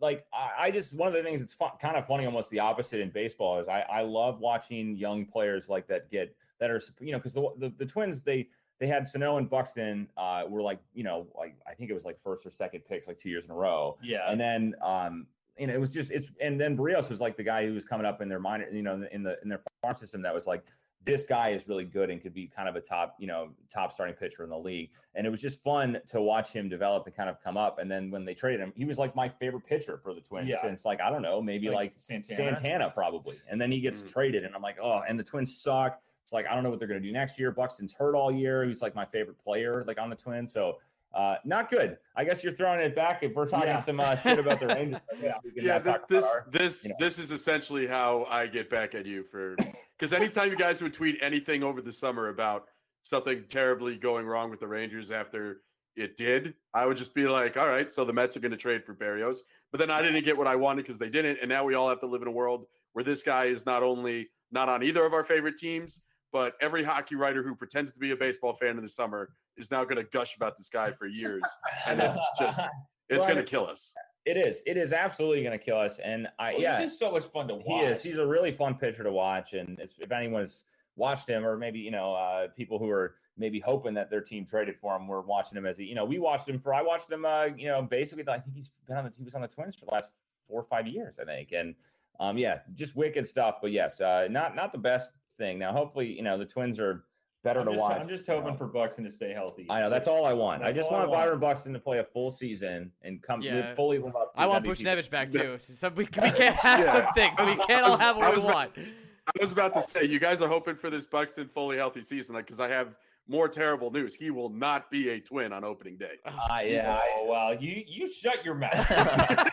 like I, I just one of the things that's fun, kind of funny, almost the opposite in baseball is I I love watching young players like that get that are you know because the, the the Twins they they had Sano and Buxton uh, were like, you know, like I think it was like first or second picks like two years in a row. Yeah. And then um, you know, it was just it's and then Berrios was like the guy who was coming up in their minor, you know, in the in their farm system that was like this guy is really good and could be kind of a top, you know, top starting pitcher in the league. And it was just fun to watch him develop and kind of come up. And then when they traded him, he was like my favorite pitcher for the Twins yeah. since like I don't know, maybe like, like Santana. Santana. probably. And then he gets mm. traded, and I'm like, oh, and the Twins suck. It's like I don't know what they're going to do next year. Buxton's hurt all year. He's like my favorite player, like on the Twins. So uh, not good. I guess you're throwing it back if we're talking yeah. some uh, shit about the Rangers. yeah, yeah th- this our, this you know. this is essentially how I get back at you for because anytime you guys would tweet anything over the summer about something terribly going wrong with the Rangers after it did, I would just be like, all right, so the Mets are going to trade for Berrios, But then I didn't get what I wanted because they didn't, and now we all have to live in a world where this guy is not only not on either of our favorite teams, but every hockey writer who pretends to be a baseball fan in the summer is now going to gush about this guy for years, and it's just it's going to kill us. It is. It is absolutely going to kill us. And I, well, yeah, he's so much fun to watch. He is. He's a really fun pitcher to watch. And if anyone's watched him, or maybe you know, uh, people who are maybe hoping that their team traded for him, were watching him as he, you know, we watched him for. I watched him. Uh, you know, basically, I think he's been on the. He was on the Twins for the last four or five years, I think. And um, yeah, just wicked stuff. But yes, uh, not not the best thing. Now, hopefully, you know, the Twins are better I'm to just, watch. I'm just hoping you know. for Buxton to stay healthy. I know that's all I want. That's I just want, want Byron Buxton to play a full season and come yeah. fully live up. I want Buchnevich back too. So we, we can't have yeah. some things. We can't all have what we want. I was about to say, you guys are hoping for this Buxton fully healthy season, like because I have more terrible news. He will not be a twin on opening day. Uh, yeah. Oh well, you you shut your mouth.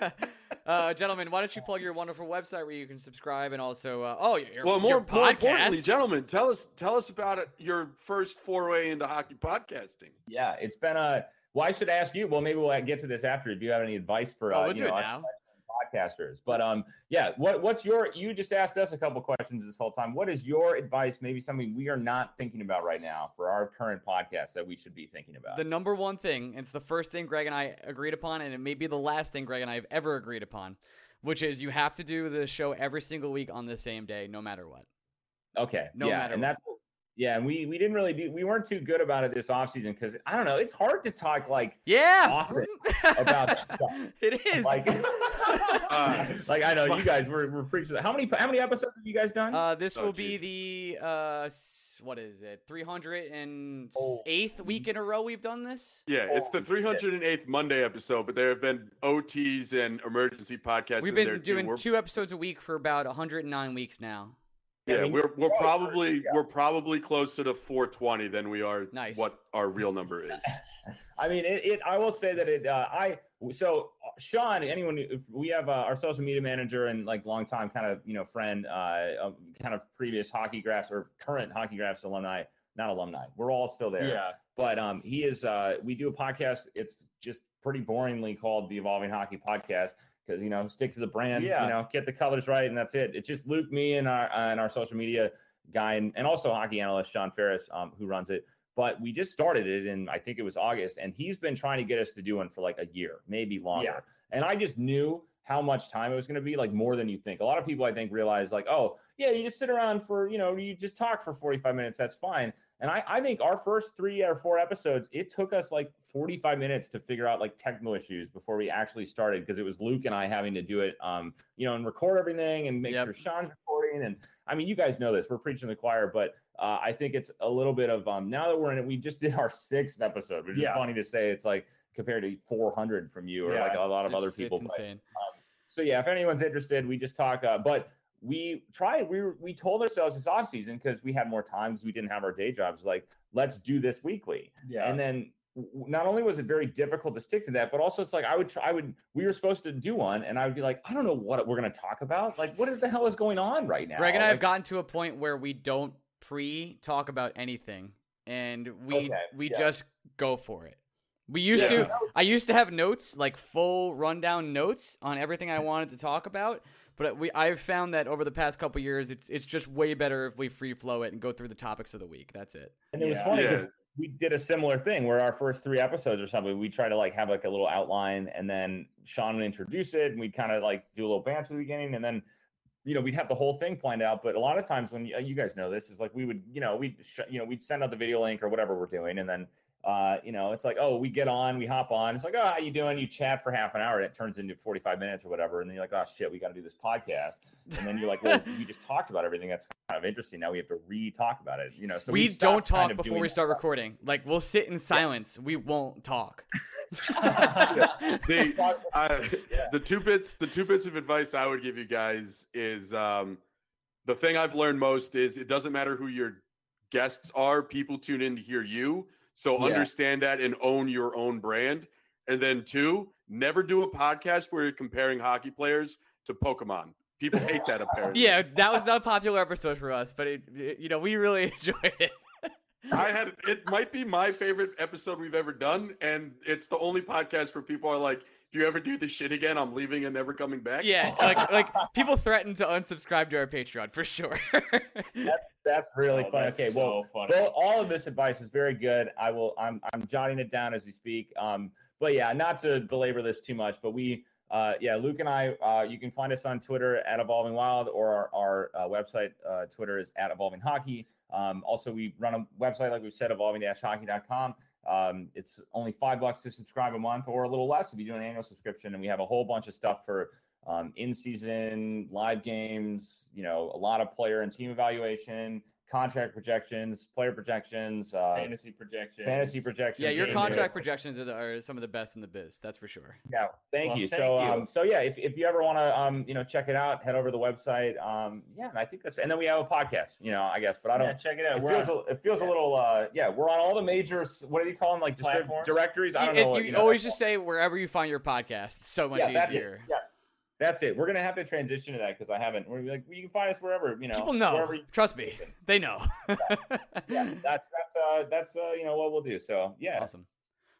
uh, gentlemen, why don't you plug your wonderful website where you can subscribe and also, uh, oh, your, well, more, your more importantly, gentlemen, tell us tell us about it, your first foray into hockey podcasting. Yeah, it's been a. Well, I should ask you. Well, maybe we'll get to this after. If you have any advice for, oh, uh, we'll you know, now podcasters. But um, yeah, what what's your? You just asked us a couple questions this whole time. What is your advice? Maybe something we are not thinking about right now for our current podcast that we should be thinking about. The number one thing, it's the first thing Greg and I agreed upon, and it may be the last thing Greg and I have ever agreed upon, which is you have to do the show every single week on the same day, no matter what. Okay. No yeah, matter and what. that's yeah, and we we didn't really do we weren't too good about it this offseason because I don't know, it's hard to talk like yeah often about stuff. It is. Like, uh, like I know you guys were we're preaching how many how many episodes have you guys done? Uh this oh, will Jesus. be the uh what is it? 308th oh. week in a row we've done this? Yeah, it's the 308th Monday episode, but there have been OTs and emergency podcasts. We've been doing two episodes a week for about 109 weeks now. Yeah, I mean, we're we're probably yeah. we're probably closer to 420 than we are nice. what our real number is. I mean, it, it, I will say that it. Uh, I so uh, Sean. Anyone? If we have uh, our social media manager and like longtime kind of you know friend, uh, um, kind of previous hockey graphs or current hockey graphs alumni. Not alumni. We're all still there. Yeah. But um, he is. Uh, we do a podcast. It's just pretty boringly called the Evolving Hockey Podcast because you know stick to the brand yeah. you know get the colors right and that's it. It's just luke me and our uh, and our social media guy and, and also hockey analyst sean ferris um, who runs it. But we just started it in i think it was august and he's been trying to get us to do one for like a year maybe longer. Yeah. and i just knew how much time it was going to be like more than you think. A lot of people i think realize like oh yeah you just sit around for you know you just talk for 45 minutes that's fine and I, I think our first three or four episodes, it took us like 45 minutes to figure out like technical issues before we actually started because it was Luke and I having to do it, um, you know, and record everything and make yep. sure Sean's recording. And I mean, you guys know this, we're preaching the choir, but uh, I think it's a little bit of um, now that we're in it, we just did our sixth episode, which yeah. is funny to say. It's like compared to 400 from you or yeah, like a lot of other people. But, um, so yeah, if anyone's interested, we just talk. Uh, but we tried we we told ourselves this off season because we had more time because we didn't have our day jobs like let's do this weekly. Yeah. And then not only was it very difficult to stick to that, but also it's like I would try, I would, we were supposed to do one, and I would be like, I don't know what we're going to talk about. Like, what is the hell is going on right now? Greg and I like, have gotten to a point where we don't pre talk about anything, and we Okay, we yeah. just go for it. We used Yeah. to. I used to have notes, like full rundown notes on everything I wanted to talk about. But we, I've found that over the past couple years, it's it's just way better if we free flow it and go through the topics of the week. That's it. And it was Yeah. funny because Yeah. we did a similar thing where our first three episodes or something, we try to like have like a little outline and then Sean would introduce it and we'd kind of like do a little banter at the beginning and then you know we'd have the whole thing planned out but a lot of times when you, you guys know this is like we would you know we'd sh- you know we'd send out the video link or whatever we're doing and then uh you know it's like oh we get on we hop on it's like oh how you doing you chat for half an hour and it turns into 45 minutes or whatever and then you're like oh shit we got to do this podcast and then you're like well we just talked about everything that's kind of interesting now we have to re-talk about it you know so we stopped don't kind talk of before doing we that. start recording. Like we'll sit in silence. We won't talk. the uh, Yeah. the two bits the two bits of advice I would give you guys is um, the thing I've learned most is it doesn't matter who your guests are, people tune in to hear you. So Yeah. understand that and own your own brand. And then two, never do a podcast where you're comparing hockey players to Pokemon. People hate that apparently. yeah, that was not a popular episode for us, but it, it- you know we really enjoyed it. I had it might be my favorite episode we've ever done, and it's the only podcast where people are like, if you ever do this shit again, I'm leaving and never coming back. Yeah, like like people threaten to unsubscribe to our Patreon for sure. That's that's really Oh, funny. that's Okay, well, funny. well, all of this advice is very good. I will. I'm I'm jotting it down as we speak. Um, but yeah, not to belabor this too much, but we. Uh, yeah, Luke and I, uh, you can find us on Twitter at Evolving Wild or our, our uh, website, uh, Twitter is at Evolving Hockey. Um, also, we run a website, like we said, evolving-hockey.com. Um, it's only five bucks to subscribe a month or a little less if you do an annual subscription. And we have a whole bunch of stuff for um, in-season live games, you know, a lot of player and team evaluation, contract projections, player projections, uh, fantasy projections. fantasy projections. yeah, your contract picks. projections are, the, are some of the best in the biz. That's for sure. Yeah, thank Well, you. thank so, you. um, so yeah, if, if you ever want to, um, you know, check it out, head over to the website. Um, yeah, and I think that's, and then we have a podcast, you know, I guess, but I don't. Yeah, check it out. It We're feels, on- a, it feels a little, uh, yeah. We're on all the major. What do you call them? Like distri- Platforms? directories. I don't You- know. what, you you know, always that's- just say wherever you find your podcast. It's so much yeah, that is- easier. Yes, that's it. We're gonna have to transition to that because I haven't. We're like, you can find us wherever, you know. People know. You, Trust me, they know. yeah, that's that's uh that's uh you know what we'll do. So yeah, Awesome.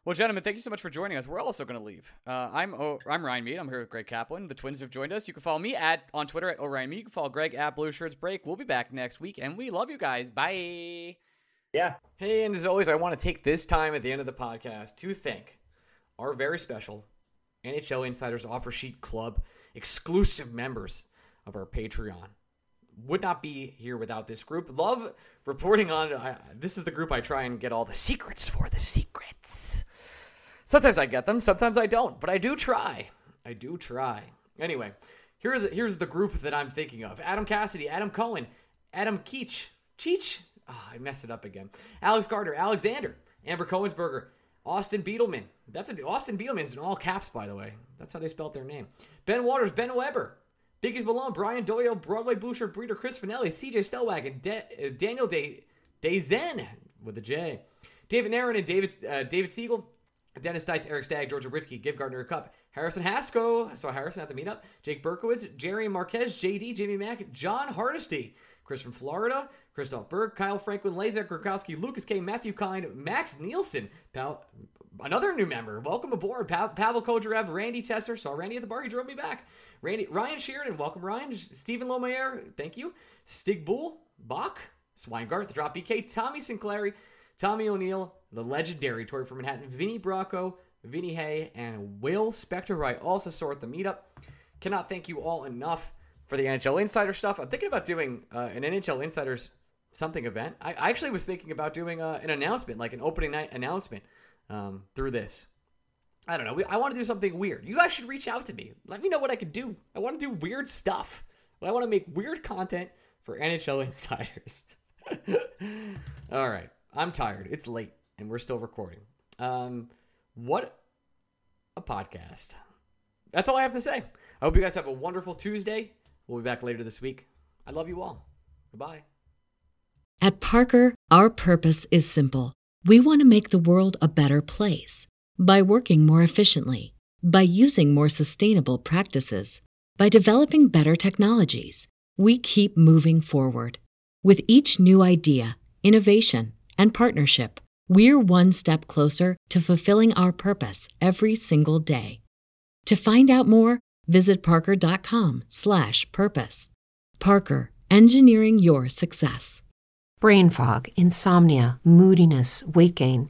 Well, gentlemen, thank you so much for joining us. We're also going to leave. Uh, I'm oh, I'm Ryan Mead. I'm here with Greg Kaplan. The twins have joined us. You can follow me at on Twitter at Orion Mead. You can follow Greg at Blue Shirts Break. We'll be back next week, and we love you guys. Bye. yeah. Hey, and as always, I want to take this time at the end of the podcast to thank our very special NHL Insiders Offer Sheet Club exclusive members of our Patreon. Would not be here without this group. Love reporting on. I, this is the group I try and get all the secrets for. The secrets. Sometimes I get them, sometimes I don't, but I do try. I do try. Anyway, here's the group that I'm thinking of: Adam Cassidy, Adam Cohen, Adam Keach, Cheech. Ah, I messed it up again. Alex Gardner, Alexander, Amber Cohensberger, Austin Beetleman. That's a, Austin Beetleman's in all caps, by the way. That's how they spelled their name. Ben Waters, Ben Weber, Biggies Malone, Brian Doyle, Broadway Boucher, Breeder, Chris Finelli, CJ Stellwagen, De- uh, Daniel Day Dazen with a J, David Naron and David uh, David Siegel, Dennis Stites, Eric Stagg, George Obritsky, Give Gardner a cup, Harrison Haskell, so Harrison at the meetup, Jake Berkowitz, Jerry Marquez, JD, Jimmy Mack, John Hardesty, Chris from Florida, Christoph Berg, Kyle Franklin, Lazar Grokowski, Lucas K, Matthew Kind, Max Nielsen, another new member. Welcome aboard, pa- Pavel Kojarev, Randy Tesser. Saw Randy at the bar. He drove me back. Randy, Ryan Sheridan, welcome Ryan. Stephen Lomayer, thank you. Stig Bull, Bach, Swinegart, Drop BK, Tommy Sinclair, Tommy O'Neill, the legendary Tori from Manhattan, Vinny Bracco, Vinny Hay, and Will Spector, who I also saw at the meetup. Cannot thank you all enough for the NHL Insider stuff. I'm thinking about doing uh, an NHL Insiders something event. I, I actually was thinking about doing uh, an announcement, like an opening night announcement um, through this. I don't know. We, I want to do something weird. You guys should reach out to me. Let me know what I could do. I want to do weird stuff. I want to make weird content for NHL insiders. All right. I'm tired. It's late and we're still recording. Um, what a podcast. That's all I have to say. I hope you guys have a wonderful Tuesday. We'll be back later this week. I love you all. Goodbye. At Parker, Our purpose is simple. We want to make the world a better place by working more efficiently, by using more sustainable practices, by developing better technologies. We keep moving forward. With each new idea, innovation, and partnership, we're one step closer to fulfilling our purpose every single day. To find out more, visit parker.com/purpose. Parker, engineering your success. Brain fog, insomnia, moodiness, weight gain.